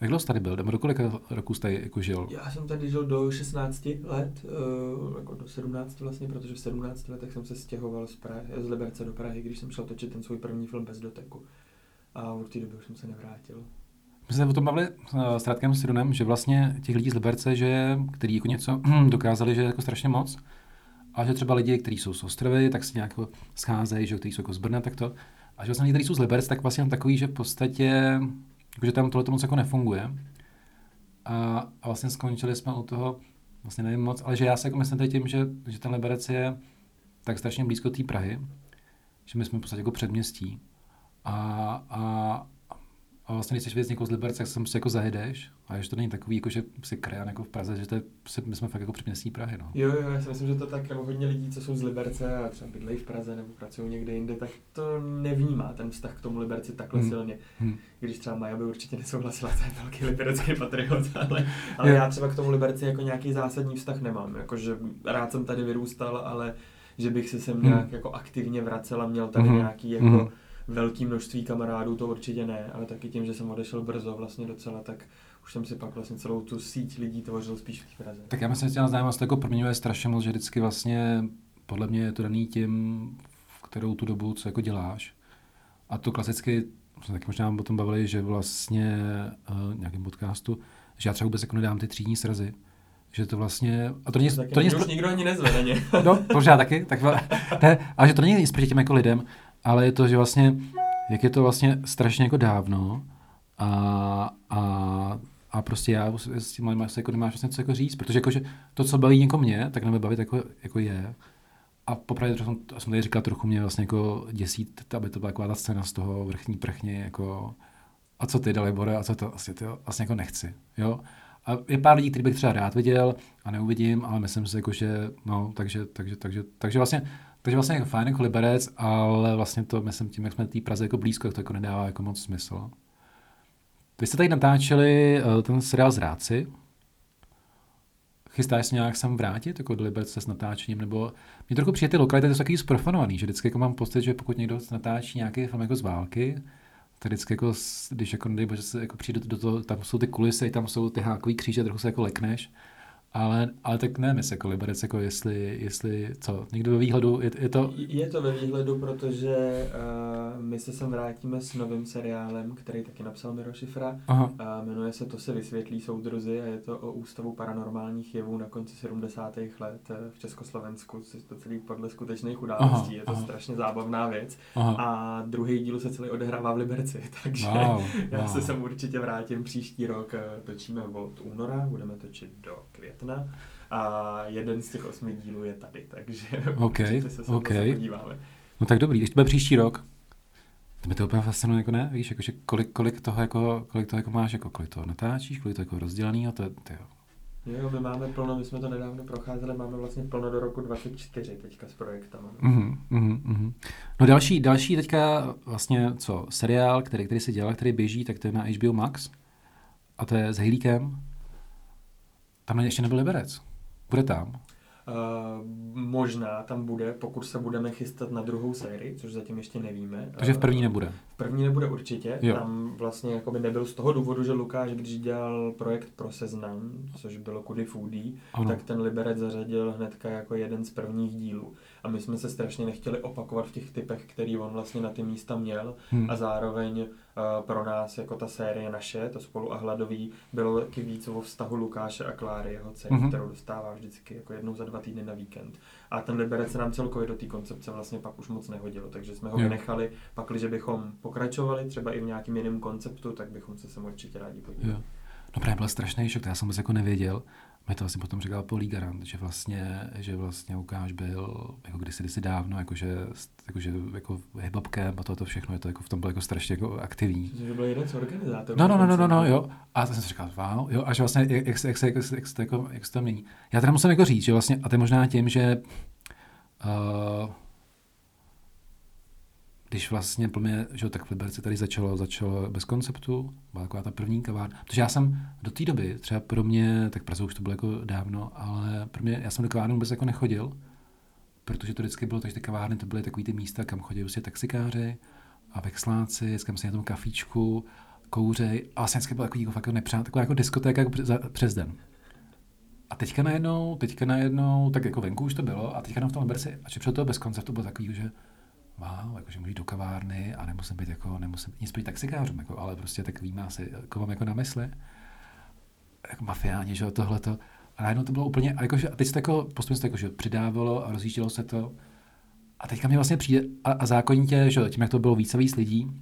Speaker 1: Jak dlouho jsi tady byl? Nebo do kolika roků jsi tady jako žil?
Speaker 2: Já jsem tady žil do 16 let, uh, jako do 17 vlastně, protože v 17 letech jsem se stěhoval z, Prahy, z Liberce do Prahy, když jsem šel točit ten svůj první film bez doteku. A od té doby už jsem se nevrátil.
Speaker 1: My jsme se o tom bavili s Radkem Sironem, že vlastně těch lidí z Liberce, že, který jako něco dokázali, že je jako strašně moc, a že třeba lidi, kteří jsou z ostrovy, tak si nějak jako scházejí, že kteří jsou jako z Brna, tak to. A že vlastně kteří jsou z Liberce, tak vlastně takový, že v podstatě, že tam tohle moc jako nefunguje. A, a vlastně skončili jsme u toho, vlastně nevím moc, ale že já si jako myslím tím, že, že ten Liberec je tak strašně blízko té Prahy, že my jsme v podstatě jako předměstí. A, a vlastně, když chceš věc někoho z Liberce, tak se prostě jako zajedeš. A ještě to není takový, jako že si krajan jako v Praze, že to je, my jsme fakt jako předměstí Prahy. No.
Speaker 2: Jo, jo, já si myslím, že to tak, nebo hodně lidí, co jsou z Liberce a třeba bydlejí v Praze nebo pracují někde jinde, tak to nevnímá ten vztah k tomu Liberci takhle hmm. silně. Hmm. Když třeba Maja by určitě nesouhlasila, to je velký liberecký patriot, ale, ale já třeba k tomu Liberci jako nějaký zásadní vztah nemám. Jakože rád jsem tady vyrůstal, ale že bych se sem hmm. nějak jako aktivně vracel a měl tady hmm. nějaký jako hmm. Velký množství kamarádů, to určitě ne, ale taky tím, že jsem odešel brzo vlastně docela, tak už jsem si pak vlastně celou tu síť lidí tvořil spíš v Praze.
Speaker 1: Tak já myslím, že na znalost jako proměňuje strašně moc, že vždycky vlastně podle mě je to daný tím, v kterou tu dobu, co jako děláš. A to klasicky, jsme taky možná o tom bavili, že vlastně uh, nějakým podcastu, že já třeba vůbec jako nedám ty třídní srazy, že to vlastně... A to není,
Speaker 2: to, to není nikdo ani nezve na ně.
Speaker 1: no, možná taky. Tak, ne, ale že to není nic proti těm jako lidem, ale je to, že vlastně, jak je to vlastně strašně jako dávno a, a, a prostě já s tím malým jako nemáš vlastně co jako říct, protože jako, že to, co baví někoho mě, tak nebe bavit jako, jako je. A popravdě, to jsem, to jsem tady říkal, trochu mě vlastně jako děsí, aby to byla taková ta scéna z toho vrchní prchně, jako a co ty, Dalibore, a co to, vlastně, to vlastně jako nechci, jo. A je pár lidí, který bych třeba rád viděl a neuvidím, ale myslím si, jako, že no, takže, takže, takže, takže vlastně, takže vlastně jako fajn jako liberec, ale vlastně to, myslím, tím, jak jsme té Praze jako blízko, tak to jako nedává jako moc smysl. Vy jste tady natáčeli uh, ten seriál Zráci. Chystáš se nějak sem vrátit, jako do Liberce s natáčením, nebo mě trochu přijde ty lokality, to jsou takový zprofanovaný, že vždycky jako mám pocit, že pokud někdo natáčí nějaký film jako z války, tak vždycky jako, když jako, nedej bože, se jako přijde do toho, tam jsou ty kulisy, tam jsou ty hákový kříže, trochu se jako lekneš, ale, ale tak ne, myslím, jako Liberec, jako jestli, jestli co, někdo ve výhledu, je, je to...
Speaker 2: Je to ve výhledu, protože uh, my se sem vrátíme s novým seriálem, který taky napsal Miro Šifra. Aha. Uh, jmenuje se To se vysvětlí soudruzi a je to o ústavu paranormálních jevů na konci 70. let eh, v Československu, což to celý podle skutečných událostí. je to aha. strašně zábavná věc. Aha. A druhý díl se celý odehrává v Liberci, takže wow, já wow. se sem určitě vrátím příští rok. Točíme od února, budeme točit do května a jeden z těch osmi dílů je tady, takže okay, se sem okay. podíváme.
Speaker 1: No tak dobrý, ještě bude příští rok. To mi to úplně fascinuje, jako ne, víš, jakože kolik, kolik toho, jako, kolik toho jako máš, jako kolik toho natáčíš, kolik toho jako rozdělaný, to, to jo.
Speaker 2: Jo, my máme plno, my jsme to nedávno procházeli, máme vlastně plno do roku 24 teďka s projektama.
Speaker 1: Mm-hmm, mm-hmm. No další, další teďka vlastně co, seriál, který, který se dělal, který běží, tak to je na HBO Max a to je s Hejlíkem tam ještě nebyl Liberec. Bude tam.
Speaker 2: Uh, možná tam bude, pokud se budeme chystat na druhou sérii, což zatím ještě nevíme.
Speaker 1: Takže v první nebude.
Speaker 2: V první nebude určitě. Jo. Tam vlastně jakoby nebyl z toho důvodu, že Lukáš, když dělal projekt pro Seznam, což bylo Kudy Foodie, ano. tak ten Liberec zařadil hnedka jako jeden z prvních dílů. A my jsme se strašně nechtěli opakovat v těch typech, který on vlastně na ty místa měl. Hmm. A zároveň pro nás jako ta série naše, to spolu a hladový, bylo taky víc o vztahu Lukáše a Kláry, jeho dcery, mm-hmm. kterou dostává vždycky jako jednou za dva týdny na víkend. A ten Liberec se nám celkově do té koncepce vlastně pak už moc nehodilo, takže jsme ho vynechali. Pak, když bychom pokračovali třeba i v nějakým jiném konceptu, tak bychom se sem určitě rádi podívali.
Speaker 1: No právě byl strašný šok, to já jsem vůbec jako nevěděl to asi potom říkal Paul Garant, že vlastně, že vlastně Lukáš byl jako kdysi, kdysi dávno, jakože, jakože jako hip-hopkem a toto všechno, je to jako v tom byl jako strašně jako aktivní.
Speaker 2: Že byl jeden z organizátorů.
Speaker 1: No, no, no, no, no, no, jo. A to jsem si říkal, wow, jo, až vlastně, jak, jak, jak, jak, jak, jak, jak, jako, jak se to mění. Já teda musím jako říct, že vlastně, a to je možná tím, že uh, když vlastně plně, že tak v Liberci tady začalo, začalo bez konceptu, byla taková ta první kavárna. Protože já jsem do té doby, třeba pro mě, tak Praze už to bylo jako dávno, ale pro mě, já jsem do kavárny vůbec jako nechodil, protože to vždycky bylo, takže ty kavárny to byly takový ty místa, kam chodili prostě taxikáři a vexláci, kam si na tom kafíčku, kouřej a vlastně vždycky bylo takový jako, jako nepřát, taková jako diskotéka jako přes den. A teďka najednou, teďka najednou, tak jako venku už to bylo, a teďka na v tom Liberci, a či toho bez konceptu bylo takový, že wow, jakože můžu jít do kavárny a nemusím být jako, nemusím nic být taxikářem, jako, ale prostě takový má si, jako mám jako na mysli. Jako mafiáni, že tohleto. A najednou to bylo úplně, a, jakože, a teď se to jako, postupně se to jakože přidávalo a rozjíždělo se to. A teďka mi vlastně přijde, a, a zákonitě, že tím, jak to bylo více víc lidí,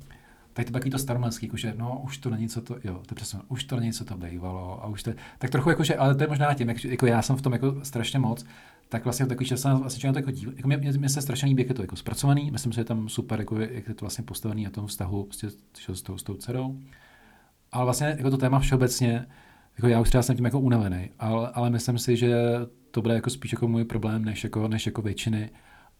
Speaker 1: tak to takový to staromilský, jakože no, už to není co to, jo, to přesně, už to není co to bývalo a už to, tak trochu jakože, ale to je možná tím, jak, jako já jsem v tom jako strašně moc, tak vlastně takový čas vlastně to jako dív, jako mě, mě, se strašně líbí, jak je to jako zpracovaný, myslím, že je tam super, jako, jak je to vlastně postavený na tom vztahu prostě, s, tou, s tou dcerou. Ale vlastně jako to téma všeobecně, jako já už třeba jsem tím jako unavený, ale, ale myslím si, že to bude jako spíš jako můj problém, než jako, než jako většiny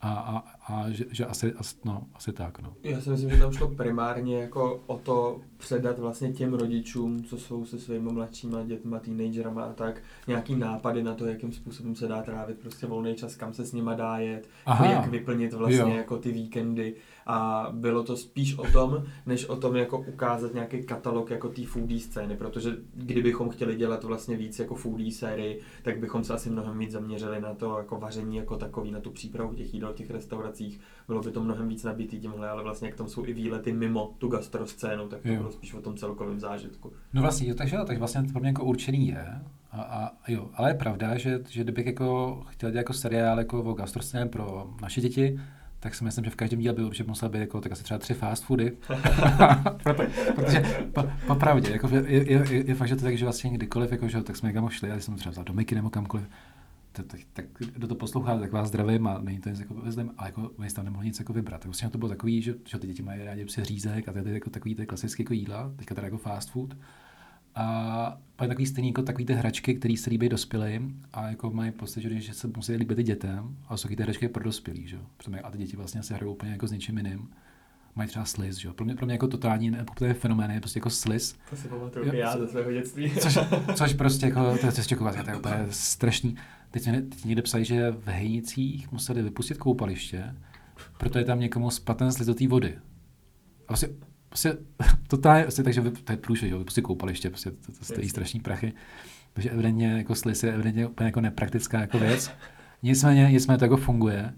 Speaker 1: a, a, a že, že asi, asi, no, asi tak. No.
Speaker 2: Já si myslím, že tam šlo primárně jako o to předat vlastně těm rodičům, co jsou se svými mladšíma dětma, teenagerama a tak, nějaký nápady na to, jakým způsobem se dá trávit prostě volný čas, kam se s nima dá jet, Aha. jak vyplnit vlastně jo. jako ty víkendy a bylo to spíš o tom, než o tom jako ukázat nějaký katalog jako té foodie scény, protože kdybychom chtěli dělat vlastně víc jako foodie sérii, tak bychom se asi mnohem víc zaměřili na to jako vaření jako takový, na tu přípravu těch jídel v těch restauracích, bylo by to mnohem víc nabitý tímhle, ale vlastně jak tam jsou i výlety mimo tu gastroscénu, tak to jo. bylo spíš o tom celkovém zážitku.
Speaker 1: No vlastně, takže, tak vlastně to pro mě jako určený je, a, a, jo, ale je pravda, že, že kdybych jako chtěl dělat jako seriál jako o gastroscéně pro naše děti, tak si myslím, že v každém díle by určitě musel být jako, tak asi třeba tři fast foody. Proto, protože po, popravdě, jako je, je, je, je, fakt, že to tak, že vlastně kdykoliv, jako, že, tak jsme někam šli, já jsem třeba vzal do Miky nebo kamkoliv, tak, tak, tak kdo to poslouchá, tak vás zdravím a není to nic jako vezlem, ale jako my tam nemohli nic jako vybrat. Tak vlastně to bylo takový, že, že ty děti mají rádi prostě řízek a to je jako takový ty klasické jako jídla, teďka teda jako fast food. A pak takový stejný jako takový ty hračky, které se líbí dospělým a jako mají pocit, že, že se musí líbit i dětem a jsou ty hračky pro dospělý, že? A ty děti vlastně se hrajou úplně jako s něčím jiným mají třeba sliz, že? Pro mě, pro mě jako totální nepopulární fenomén je prostě jako sliz.
Speaker 2: To si pamatuju já ze svého dětství.
Speaker 1: Což, což prostě jako, to je čekovat, to je úplně strašný. Teď, teď někde psají, že v Hejnicích museli vypustit koupaliště, protože tam někomu sliz do té vody. A vlastně prostě totálně, prostě, takže to je průšvih, prostě koupaliště, prostě to, to stojí strašný prachy. Takže evidentně jako slis je evidentně úplně jako nepraktická jako věc. Nicméně, nicméně to jako funguje.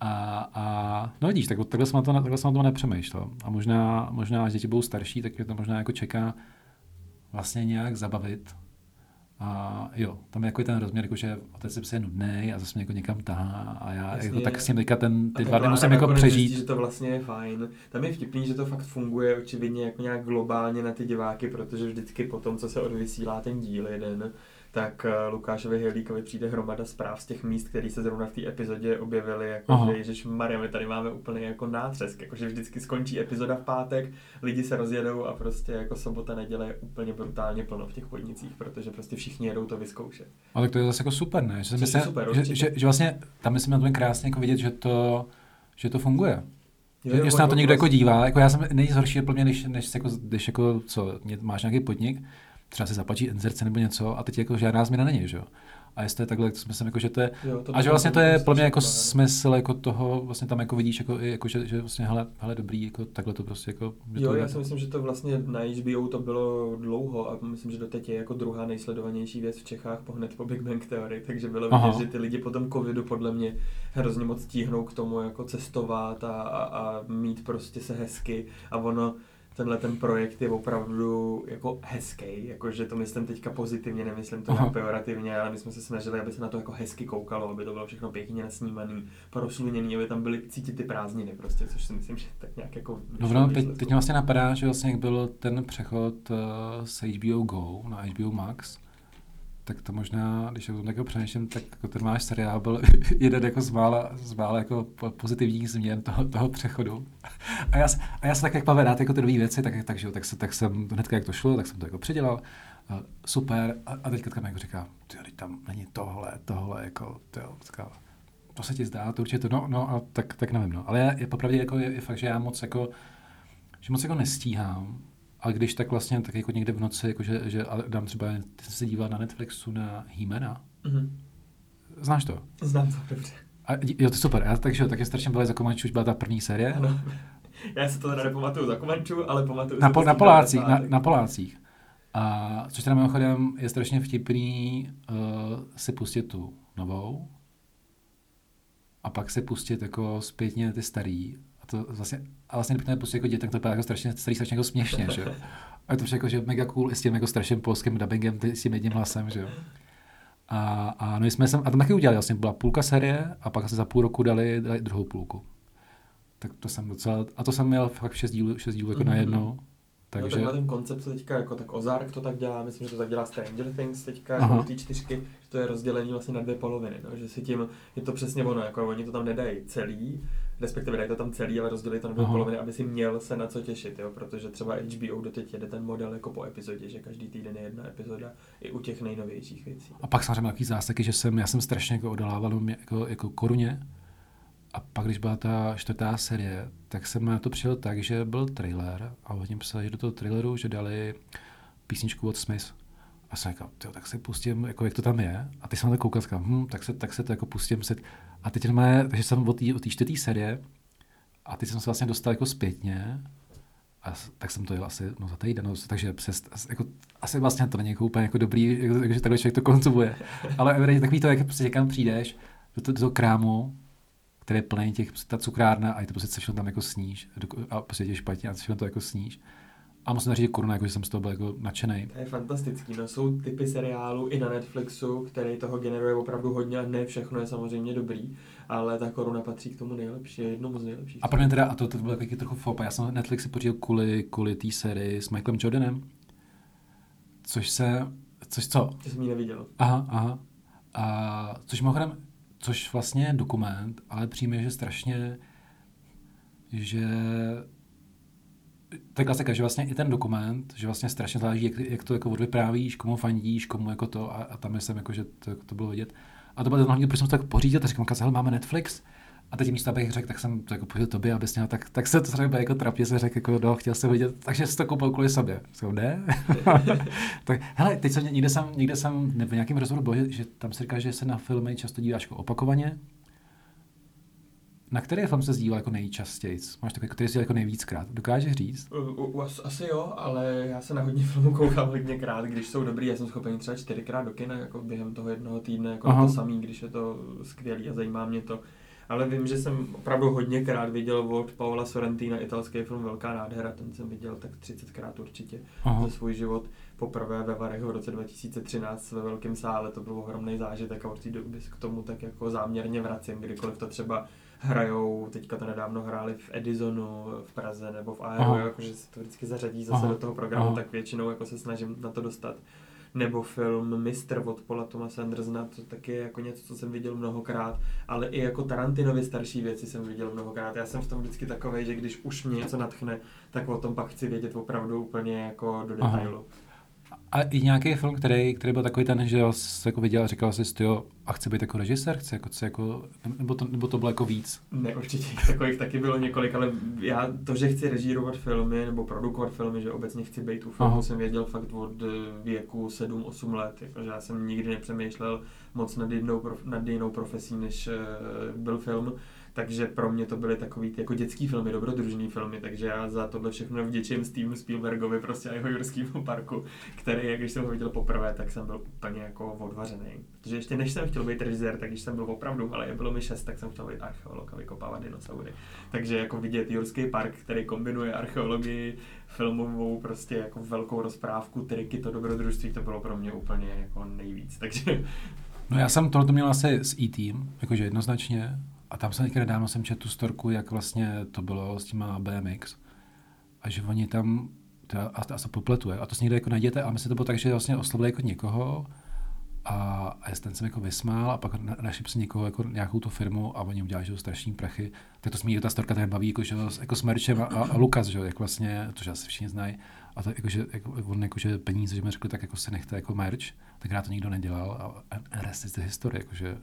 Speaker 1: A, a no vidíš, tak, takhle jsem na to, takhle jsem na to nepřemýšlel. A možná, možná, až děti budou starší, tak mě to možná jako čeká vlastně nějak zabavit a jo, tam je jako ten rozměr, jako že otec je prostě nudný a zase mě jako někam tahá a já Jasně, jako, tak s ním teďka ten, ty dva dny musím jako přežít.
Speaker 2: Zjistí, že to vlastně je fajn. Tam je vtipný, že to fakt funguje očividně jako nějak globálně na ty diváky, protože vždycky po tom, co se odvysílá ten díl jeden, tak eh, Lukášovi Hilíkovi přijde hromada zpráv z těch míst, které se zrovna v té epizodě objevily, jako Aha. že Ježíš Maria, my tady máme úplně jako nátřesk, jako že vždycky skončí epizoda v pátek, lidi se rozjedou a prostě jako sobota, neděle je úplně brutálně plno v těch podnicích, protože prostě všichni jedou to vyzkoušet.
Speaker 1: Ale tak to je zase jako super, ne? Že, myslím, super, že, že, že, vlastně tam myslím na tom krásně jako vidět, že to, že to funguje. Jo, že, že se na to někdo jako dívá, jako já jsem nejhorší pro mě, než, než jako, když jako, co, máš nějaký podnik, třeba se zaplačí inzerce nebo něco a teď jako žádná změna není, že jo. A jestli to je takhle, to myslím, jako, že to je, jo, to a že vlastně to je pro mě jako smysl jako toho, vlastně tam jako vidíš, jako, jako že, že vlastně hele, hele, dobrý, jako takhle to prostě jako...
Speaker 2: Jo, já si myslím, že to vlastně na HBO to bylo dlouho a myslím, že doteď je jako druhá nejsledovanější věc v Čechách po hned po Big Bang Theory, takže bylo vidět, že ty lidi po tom covidu podle mě hrozně moc tíhnou k tomu jako cestovat a, a, a mít prostě se hezky a ono tenhle ten projekt je opravdu jako hezký, jakože to myslím teďka pozitivně, nemyslím to pejorativně, ale my jsme se snažili, aby se na to jako hezky koukalo, aby to bylo všechno pěkně nasnímaný, porosluněný, aby tam byly cítit ty prázdniny prostě, což si myslím, že tak nějak jako...
Speaker 1: No, no teď, teď mě vlastně napadá, že vlastně jak byl ten přechod uh, z HBO Go na HBO Max, tak to možná, když o tom jako přemýšlím, tak jako ten máš seriál byl jeden jako z mála, z mála jako pozitivních změn toho, toho přechodu. A já, a já se tak jak Pavel rád jako ty nové věci, tak, tak, tak, se, tak jsem hnedka jak to šlo, tak jsem to jako předělal. Uh, super. A, a teď Katka mi jako říká, ty tam není tohle, tohle, jako, tyjo, říká, to se ti zdá, to určitě to, no, no a tak, tak nevím, no. Ale je, je popravdě jako je, je, fakt, že já moc jako, že moc jako nestíhám a když tak vlastně tak jako někde v noci, jako že, dám třeba, ty jsi se díval na Netflixu na Himena. Mm-hmm. Znáš to?
Speaker 2: Znám to, dobře.
Speaker 1: A, jo, to je super. Já, takže tak je strašně byla za Komančů, už byla ta první série.
Speaker 2: Ano. Já si to teda nepamatuju za Komančů, ale pamatuju
Speaker 1: na, po, na Polácích, na, na Polácích. A což teda mimochodem je strašně vtipný uh, si pustit tu novou a pak si pustit jako zpětně ty starý to vlastně, a vlastně to nepustil jako dětem, to je jako strašně, starý, strašně jako směšně, že jo. A je to jako, že mega cool i s tím jako strašným polským dubbingem, s tím jedním hlasem, že jo. A, a, no jsme sem, a to taky udělali, vlastně byla půlka série a pak se za půl roku dali, dali druhou půlku. Tak to jsem docela, a to jsem měl fakt 6 dílů, 6 dílů jako mm-hmm. najednou.
Speaker 2: Takže... No, ten koncept se teďka, jako tak Ozark to tak dělá, myslím, že to tak dělá Stranger Things teďka, jako ty čtyřky, že to je rozdělení vlastně na dvě poloviny, no, že si tím, je to přesně ono, jako oni to tam nedají celý, respektive dají to tam celý, ale rozdělí to na dvě poloviny, aby si měl se na co těšit, jo, protože třeba HBO doteď jede ten model jako po epizodě, že každý týden je jedna epizoda i u těch nejnovějších věcí.
Speaker 1: A pak samozřejmě takový záseky, že jsem, já jsem strašně jako odolával jako, jako koruně, a pak, když byla ta čtvrtá série, tak jsem na to přijel tak, že byl trailer a oni psali, že do toho traileru, že dali písničku od Smith. A jsem říkal, tak se pustím, jako jak to tam je. A ty jsem na to koukal, říkal, hm, tak, se, tak se to jako pustím. Se... A teď máme, takže jsem od té čtvrté série a teď jsem se vlastně dostal jako zpětně a tak jsem to jel asi no, za týden, no, takže přes, jako, asi vlastně to není jako úplně jako dobrý, jako, že takhle člověk to konzumuje. Ale takový to, jak prostě někam přijdeš do, to, do toho krámu který je plný těch, ta cukrárna a je to prostě všechno tam jako sníš a prostě je špatně a všechno to jako sníš. A musím říct, že koruna, jako, že jsem z toho byl jako nadšený.
Speaker 2: To je fantastický. No, jsou typy seriálů i na Netflixu, který toho generuje opravdu hodně a ne všechno je samozřejmě dobrý, ale ta koruna patří k tomu nejlepší, je jednou z nejlepších.
Speaker 1: A pro mě teda, a to, to bylo taky trochu fopa, já jsem Netflix si pořídil kvůli, kvůli té sérii s Michaelem Jordanem, což se, což co?
Speaker 2: To jsem ji neviděl.
Speaker 1: Aha, aha. A což mimochodem, což vlastně je dokument, ale přijme, že strašně, že to je klasika, že vlastně i ten dokument, že vlastně strašně záleží, jak, jak to jako odvyprávíš, komu fandíš, komu jako to a, a tam jsem jako, že to, to bylo vidět. A to bylo hlavně, proč jsem to tak pořídil, tak říkám, hele, máme Netflix, a teď místo, abych řekl, tak jsem to jako pořídil tobě, abys měl, tak, tak se to třeba jako trapně se řekl, jako no, chtěl jsem vidět, takže jsi to koupil kvůli sobě. Jsem, ne? tak, hele, teď jsem, někde jsem, někde jsem, nebo v nějakém rozhovoru bylo, že, že, tam se říká, že se na filmy často díváš jako opakovaně. Na který film se zdívá jako nejčastěji? Máš takový, který jsi jako nejvíckrát? Dokážeš říct?
Speaker 2: U, u, asi jo, ale já se na hodně filmů koukám hodněkrát, když jsou dobrý, já jsem schopen třeba čtyřikrát do kina jako během toho jednoho týdne, jako to samý, když je to skvělý a zajímá mě to ale vím, že jsem opravdu hodněkrát viděl od Paola Sorrentina italský film Velká nádhera, ten jsem viděl tak 30krát určitě Aha. za svůj život. Poprvé ve Varech v roce 2013 ve velkém sále, to byl ohromný zážitek a od té doby k tomu tak jako záměrně vracím, kdykoliv to třeba hrajou, teďka to nedávno hráli v Edisonu v Praze nebo v Aero, jakože se to vždycky zařadí zase Aha. do toho programu, Aha. tak většinou jako se snažím na to dostat nebo film Mistr od Paula Thomasa Andersona, to taky je jako něco, co jsem viděl mnohokrát, ale i jako Tarantinovi starší věci jsem viděl mnohokrát. Já jsem v tom vždycky takový, že když už mě něco natchne, tak o tom pak chci vědět opravdu úplně jako do detailu. Aha.
Speaker 1: A i nějaký film, který, který byl takový ten, že jsi jako viděl a říkal jsi, jo, a chci být jako režisér, chci jako, chci jako, nebo to, nebo to bylo jako víc?
Speaker 2: Ne, určitě takových taky bylo několik, ale já to, že chci režírovat filmy nebo produkovat filmy, že obecně chci být u filmu, Aha. jsem věděl fakt od věku 7-8 let, jakože já jsem nikdy nepřemýšlel moc nad jednou, nad jinou profesí, než uh, byl film takže pro mě to byly takový jako dětský filmy, dobrodružný filmy, takže já za tohle všechno vděčím Steven Spielbergovi prostě a jeho Jurskému parku, který, jak když jsem ho viděl poprvé, tak jsem byl úplně jako odvařený. Protože ještě než jsem chtěl být režisér, tak když jsem byl opravdu malý, bylo mi šest, tak jsem chtěl být archeolog a vykopávat dinosaury. Takže jako vidět Jurský park, který kombinuje archeologii, filmovou prostě jako velkou rozprávku, triky, to dobrodružství, to bylo pro mě úplně jako nejvíc. Takže
Speaker 1: No já jsem tohle měl asi s E-Team, jakože jednoznačně, a tam jsem někde nedávno jsem četl tu storku, jak vlastně to bylo s těma BMX. A že oni tam, to a, a se popletuje, a to si někde jako najděte, a myslím, to bylo tak, že vlastně oslovili jako někoho, a, a ten jsem jako vysmál a pak našli si někoho, jako nějakou tu firmu a oni udělali, že strašní prachy. Tak to smí, ta storka tady baví jako, že, jako s Merčem a, a, Lukas, že jak vlastně, to že asi všichni znají, a to jakože, jako, on jakože peníze, že mi řekli, tak jako se nechte jako merch, tak já to nikdo nedělal a, a rest is the history, jakože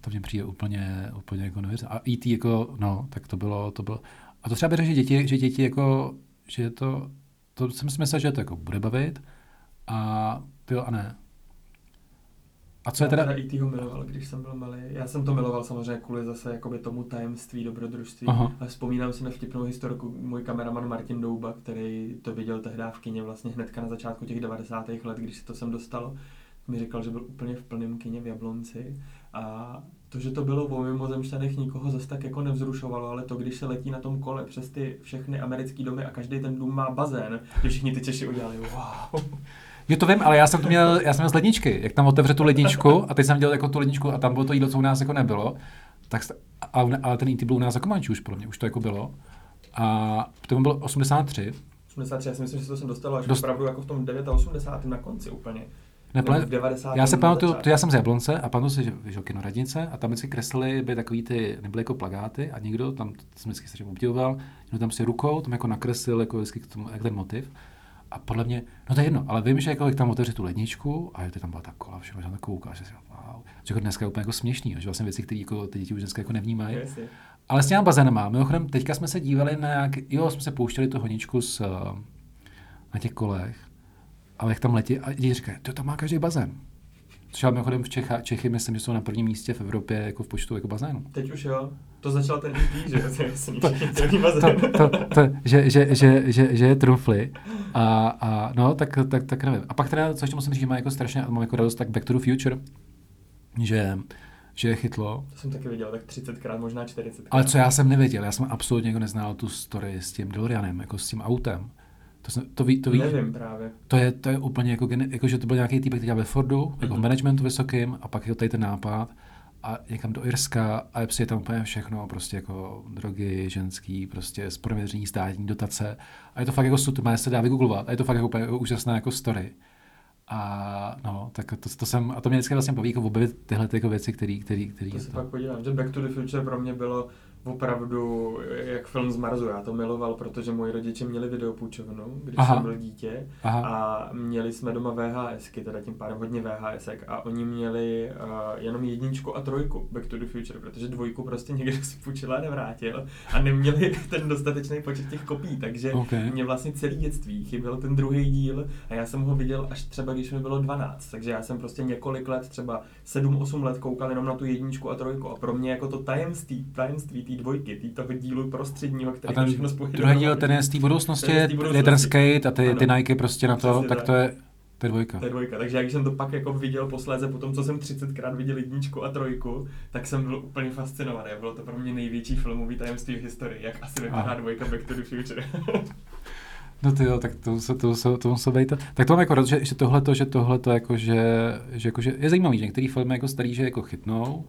Speaker 1: to mě přijde úplně, úplně jako neuvěřitelné. A E.T. jako, no, tak to bylo, to bylo, a to třeba bych že děti, že děti jako, že to, to jsem si myslel, že to jako bude bavit a jo a ne.
Speaker 2: A co je teda... Já teda E.T. ho miloval, když jsem byl malý. Já jsem to miloval samozřejmě kvůli zase jakoby tomu tajemství, dobrodružství. Aha. A vzpomínám si na vtipnou historku můj kameraman Martin Douba, který to viděl tehdy v kině vlastně hnedka na začátku těch 90. let, když se to sem dostalo. Mi říkal, že byl úplně v plném kině v Jablonci a to, že to bylo o mimozemšťanech, nikoho zase tak jako nevzrušovalo, ale to, když se letí na tom kole přes ty všechny americké domy a každý ten dům má bazén, že všichni ty Češi udělali wow.
Speaker 1: Jo, to vím, ale já jsem to měl, já jsem měl z ledničky. Jak tam otevře tu ledničku a teď jsem dělal jako tu ledničku a tam bylo to jídlo, co u nás jako nebylo, tak, ale, ale ten E.T. byl u nás za Komančů už pro mě, už to jako bylo. A to bylo 83.
Speaker 2: 83, já si myslím, že to jsem dostal až Dost... opravdu jako v tom 89. na konci úplně.
Speaker 1: Ne, v 90. Já se pamatuju, to já jsem z Jablonce a pamatuju si, že vyšel kino Radnice a tam vždycky kreslili by takový ty, nebyly jako plagáty a někdo tam, to jsem vždycky strašně obdivoval, někdo tam si rukou tam jako nakreslil jako vždycky k tomu, jak ten motiv. A podle mě, no to je jedno, ale vím, že jako jak tam otevři tu ledničku a je tam byla ta kola, všechno tam kouká, že si wow. Že jako dneska je úplně jako směšný, že vlastně věci, které jako ty děti už dneska jako nevnímají. Yes, ale s těma bazénama, mimochodem, teďka jsme se dívali na jak, jo, jsme se pouštěli tu honičku s, na těch kolech, ale jak tam letí, a děti říkají, to tam má každý bazén. Což ale mimochodem v Čecha, Čechy myslím, že jsou na prvním místě v Evropě jako v počtu jako bazénů.
Speaker 2: Teď už jo. To začal ten EP, že to,
Speaker 1: to, to, to, že, že, že, že, že je trumfly. A, a, no, tak, tak, tak nevím. A pak teda, co ještě musím říct, že má jako strašně, mám jako radost, tak Back to the Future, že že je chytlo.
Speaker 2: To jsem taky viděl, tak 30krát, možná 40krát.
Speaker 1: Ale co já jsem nevěděl, já jsem absolutně jako neznal tu story s tím DeLoreanem, jako s tím autem. To, jsem, to, ví, to ví,
Speaker 2: Nevím právě.
Speaker 1: To je, to je úplně jako, jako, že to byl nějaký týpek, který ve Fordu, mm-hmm. jako v mhm. managementu vysokým a pak je tady ten nápad a někam do Irska a je tam úplně všechno, prostě jako drogy, ženský, prostě zprověření státní dotace a je to fakt jako super, se dá vygooglovat a je to fakt jako úplně jako úžasná jako story. A no, tak to, to jsem, a to mě vždycky vlastně baví jako objevit tyhle jako věci, které, který, který
Speaker 2: to se to... pak podívám, že Back to the Future pro mě bylo opravdu jak film z Marzu. Já to miloval, protože moji rodiče měli videopůjčovnu, když Aha. jsem byl dítě Aha. a měli jsme doma VHSky, teda tím pádem hodně VHSek a oni měli uh, jenom jedničku a trojku Back to the Future, protože dvojku prostě někdo si půjčil a nevrátil a neměli ten dostatečný počet těch kopí, takže okay. mě vlastně celý dětství chyběl ten druhý díl a já jsem ho viděl až třeba, když mi bylo 12, takže já jsem prostě několik let, třeba 7-8 let koukal jenom na tu jedničku a trojku a pro mě jako to tajemství, tajemství té dvojky, tý toho dílu prostředního, který
Speaker 1: a ten všechno spojuje. Druhý díl, ten je z té budoucnosti, je ten skate a ty, ty Nike prostě na to, tak, tak to je to je dvojka.
Speaker 2: To je dvojka. Takže když jsem to pak jako viděl posléze po tom, co jsem 30krát viděl jedničku a trojku, tak jsem byl úplně fascinovaný. Bylo to pro mě největší filmový tajemství v historii, jak asi vypadá dvojka Back to the Future.
Speaker 1: No ty jo, tak to, to, to, to, to muselo být. Tak to mám jako rád, že, že tohle že tohle jako, že, že, jako, že je zajímavý, že některé filmy jako starý, že jako chytnou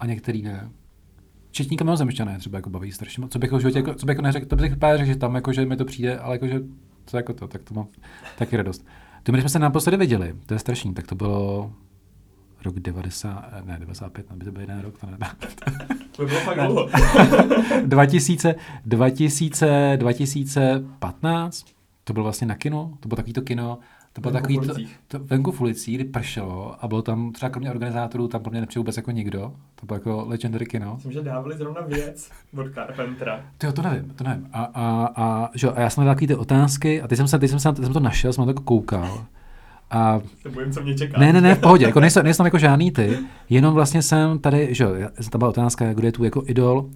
Speaker 1: a některý ne. Četní kamionozemšťané třeba jako baví strašně moc. Co bych, životě, jako, co bych jako neřekl, to bych řekl, že tam jako, že mi to přijde, ale jako, že co jako to, tak to mám taky radost. To když jsme se naposledy viděli, to je strašný, tak to bylo rok 90, ne 95, aby to byl jeden rok, to ne.
Speaker 2: To bylo fakt dlouho.
Speaker 1: 2000, 2000, 2015, to bylo vlastně na kino, to bylo takový to kino, to bylo takový to, to, venku v ulicích, kdy pršelo a bylo tam třeba kromě organizátorů, tam pro mě nepřijel vůbec jako nikdo. To bylo jako legendary kino.
Speaker 2: Myslím, že dávali zrovna věc od Carpentera.
Speaker 1: Ty to nevím, to nevím. A, a, a, že, a já jsem dal takový ty otázky a teď jsem, se, teď jsem, se, teď jsem to našel, jsem to jako koukal.
Speaker 2: A... Se bojím, co mě čeká.
Speaker 1: Ne, ne, ne, v pohodě, jako nejsem, nejsem jako žádný ty, jenom vlastně jsem tady, že jo, tam byla otázka, kdo je tu jako idol,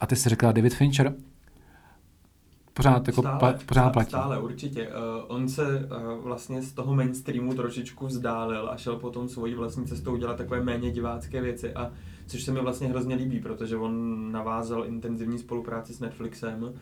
Speaker 1: a ty jsi řekla David Fincher, pořád, jako stále, pla, pořád platí.
Speaker 2: Stále, určitě. Uh, on se uh, vlastně z toho mainstreamu trošičku vzdálil a šel potom svojí vlastní cestou dělat takové méně divácké věci, a což se mi vlastně hrozně líbí, protože on navázal intenzivní spolupráci s Netflixem,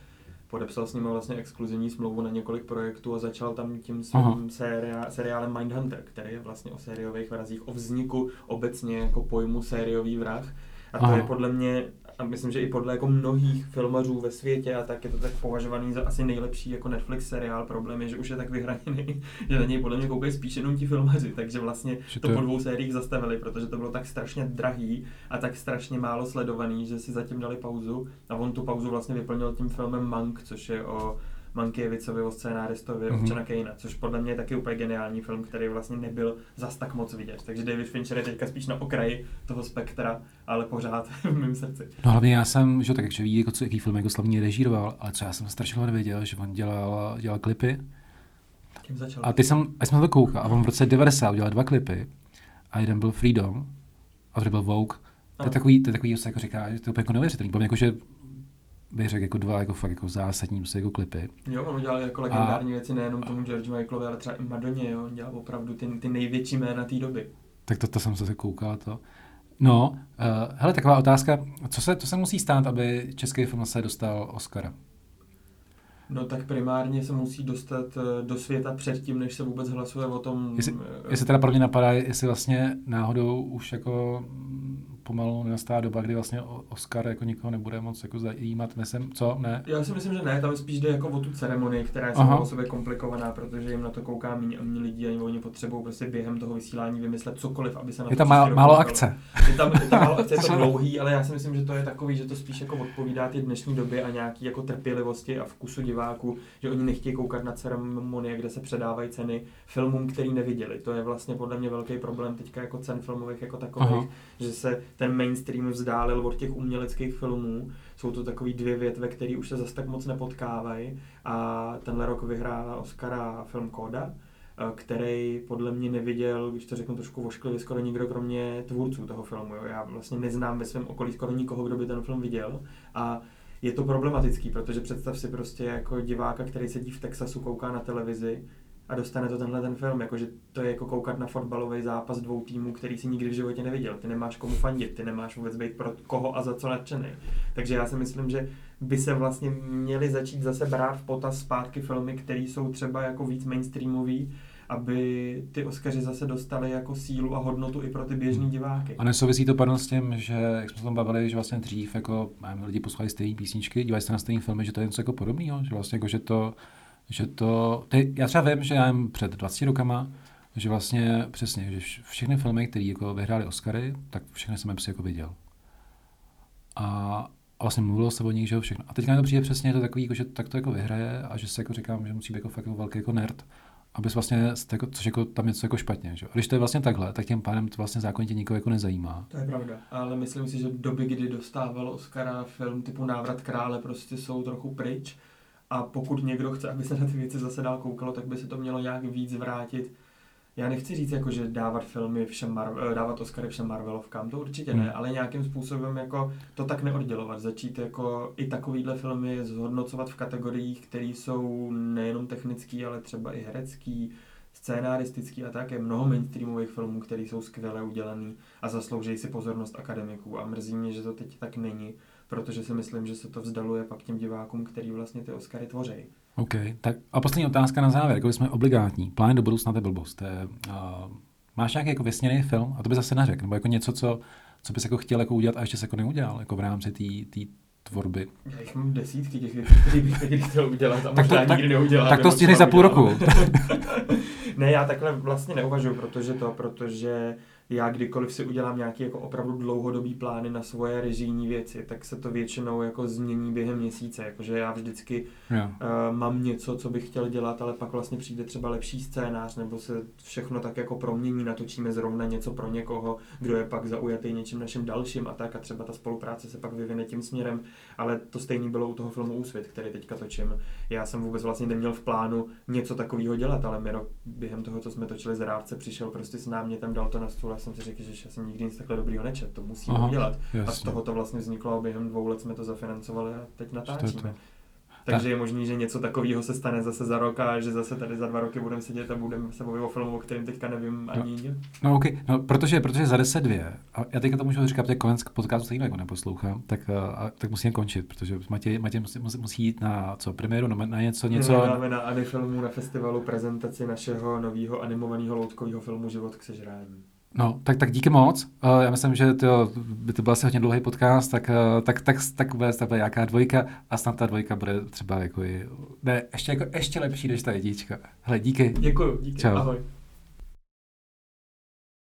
Speaker 2: podepsal s ním vlastně exkluzivní smlouvu na několik projektů a začal tam tím svým seriá, seriálem Mindhunter, který je vlastně o sériových vrazích, o vzniku obecně jako pojmu sériový vrah. A to Aha. je podle mě a myslím, že i podle jako mnohých filmařů ve světě a tak je to tak považovaný za asi nejlepší jako Netflix seriál. Problém je, že už je tak vyhraněný, že na něj podle mě koukají spíš jenom ti filmaři, takže vlastně to, to po dvou sériích zastavili, protože to bylo tak strašně drahý a tak strašně málo sledovaný, že si zatím dali pauzu a on tu pauzu vlastně vyplnil tím filmem Mank, což je o Mankiewicovi, o scénáristovi mm-hmm. Občana Kejna, což podle mě je taky úplně geniální film, který vlastně nebyl zas tak moc vidět. Takže David Fincher je teďka spíš na okraji toho spektra, ale pořád v mém srdci.
Speaker 1: No hlavně já jsem, že tak jak ví, jako co, jaký film jako slavný režíroval, ale co já jsem strašně nevěděl, že on dělal, dělal klipy. A ty jsem, a jsem to koukal, a on v roce 90 udělal dva klipy a jeden byl Freedom a druhý byl Vogue. To je takový, to je takový, co jako říká, že to je úplně jako neuvěřitelný. Jako, že bych řekl, jako dva jako fakt jako zásadní prostě jako klipy.
Speaker 2: Jo, on udělal jako legendární a, věci nejenom tomu George Michaelovi, ale třeba i Madoně, jo, on dělal opravdu ty, ty největší jména té doby.
Speaker 1: Tak to, to jsem se koukal to. No, uh, hele, taková otázka, co se, co se musí stát, aby český film se dostal Oscara?
Speaker 2: No tak primárně se musí dostat eh, do světa předtím, než se vůbec hlasuje o tom.
Speaker 1: Jestli, uh, jestli teda pro mě napadá, jestli vlastně náhodou už jako pomalu nastává doba, kdy vlastně Oscar jako nikoho nebude moc jako zajímat, myslím, co, ne?
Speaker 2: Já si myslím, že ne, tam spíš jde jako o tu ceremonii, která je sama o sobě komplikovaná, protože jim na to kouká méně a méně lidí a oni potřebují prostě během toho vysílání vymyslet cokoliv, aby se na
Speaker 1: je
Speaker 2: to
Speaker 1: tam málo, málo akce.
Speaker 2: Je tam, je tam málo akce, je to dlouhý, ale já si myslím, že to je takový, že to spíš jako odpovídá ty dnešní době a nějaký jako trpělivosti a vkusu diváků, že oni nechtějí koukat na ceremonie, kde se předávají ceny filmům, který neviděli. To je vlastně podle mě velký problém teďka jako cen filmových jako takových, Aha. že se ten mainstream vzdálil od těch uměleckých filmů. Jsou to takové dvě větve, které už se zase tak moc nepotkávají a tenhle rok vyhrál Oscara film Koda eh, který podle mě neviděl, když to řeknu trošku vošklivě, skoro nikdo kromě tvůrců toho filmu. Jo. Já vlastně neznám ve svém okolí skoro nikoho, kdo by ten film viděl. A je to problematický, protože představ si prostě jako diváka, který sedí v Texasu, kouká na televizi a dostane to tenhle ten film, jakože to je jako koukat na fotbalový zápas dvou týmů, který si nikdy v životě neviděl. Ty nemáš komu fandit, ty nemáš vůbec být pro koho a za co nadšený. Takže já si myslím, že by se vlastně měly začít zase brát v potaz zpátky filmy, které jsou třeba jako víc mainstreamový, aby ty Oscaři zase dostali jako sílu a hodnotu i pro ty běžní diváky.
Speaker 1: A nesouvisí to pardon s tím, že jak jsme se tam bavili, že vlastně dřív jako lidi poslouchali stejné písničky, dívají se na stejné filmy, že to je něco jako podobného, že vlastně jako, že to že to, ty, já třeba vím, že já jen před 20 rokama, že vlastně přesně, že všechny filmy, které jako vyhrály Oscary, tak všechny jsem si jako viděl. A, a vlastně mluvilo se o nich, že jo, všechno. A teďka mi to přijde přesně to takový, jako, že tak to jako vyhraje a že se jako říkám, že musí být jako fakt jako velký jako nerd, abys vlastně, jako, což jako tam něco jako špatně. Že? A když to je vlastně takhle, tak tím pádem to vlastně zákonitě nikoho jako nezajímá.
Speaker 2: To je pravda, ale myslím si, že doby, kdy dostával Oscara film typu Návrat krále, prostě jsou trochu pryč a pokud někdo chce, aby se na ty věci zase dál koukalo, tak by se to mělo nějak víc vrátit. Já nechci říct, jako, že dávat filmy všem Marvel, eh, dávat Oscary všem Marvelovkám, to určitě ne, hmm. ale nějakým způsobem jako to tak neoddělovat. Začít jako i takovýhle filmy zhodnocovat v kategoriích, které jsou nejenom technický, ale třeba i herecký, scénaristický a tak. Je mnoho mainstreamových filmů, které jsou skvěle udělaný a zaslouží si pozornost akademiků a mrzí mě, že to teď tak není protože si myslím, že se to vzdaluje pak těm divákům, který vlastně ty Oscary tvoří.
Speaker 1: OK, tak a poslední otázka na závěr, jako jsme obligátní. Plán do budoucna to je blbost. To je, uh, máš nějaký jako vysněný film, a to by zase neřekl, nebo jako něco, co, co bys jako chtěl jako udělat a ještě se jako neudělal, jako v rámci té tvorby.
Speaker 2: Já jich mám desítky těch věcí, které bych chtěl udělat a možná tak to, nikdy neudělám.
Speaker 1: Tak to stihneš za půl roku.
Speaker 2: ne, já takhle vlastně neuvažuji, protože to, protože já kdykoliv si udělám nějaký jako opravdu dlouhodobý plány na svoje režijní věci, tak se to většinou jako změní během měsíce, jakože já vždycky yeah. uh, mám něco, co bych chtěl dělat, ale pak vlastně přijde třeba lepší scénář, nebo se všechno tak jako promění, natočíme zrovna něco pro někoho, kdo je pak zaujatý něčím naším dalším a tak a třeba ta spolupráce se pak vyvine tím směrem, ale to stejný bylo u toho filmu Úsvit, který teďka točím. Já jsem vůbec vlastně neměl v plánu něco takového dělat, ale Miro během toho, co jsme točili z přišel prostě s námětem, dal to na stůl jsem si řekl, že já jsem nikdy nic takhle dobrýho nečet, to musím Aha, udělat. Jasně. A z toho to vlastně vzniklo a během dvou let jsme to zafinancovali a teď natáčíme. Takže je možný, že něco takového se stane zase za rok a že zase tady za dva roky budeme sedět a budeme se bavit o filmu, o kterém teďka nevím no, ani
Speaker 1: no, no ok, no, protože, protože za deset dvě, a já teďka to můžu říkat, protože konec podcastu stejně jako neposlouchám, tak, eh, a, tak musím končit, protože Matěj, Matěj musí, musí, musí jít na co, premiéru, na, na něco, něco...
Speaker 2: My máme na Anifilmu na festivalu prezentaci našeho nového animovaného loutkového filmu Život k sežrání.
Speaker 1: No, tak, tak díky moc. Uh, já myslím, že to, by to byl asi hodně dlouhý podcast, tak, uh, tak, tak, tak bude ta jaká dvojka a snad ta dvojka bude třeba jako i, ne, ještě, jako, ještě lepší než ta jednička. Hele, díky.
Speaker 2: Děkuji, díky. Čau. Ahoj.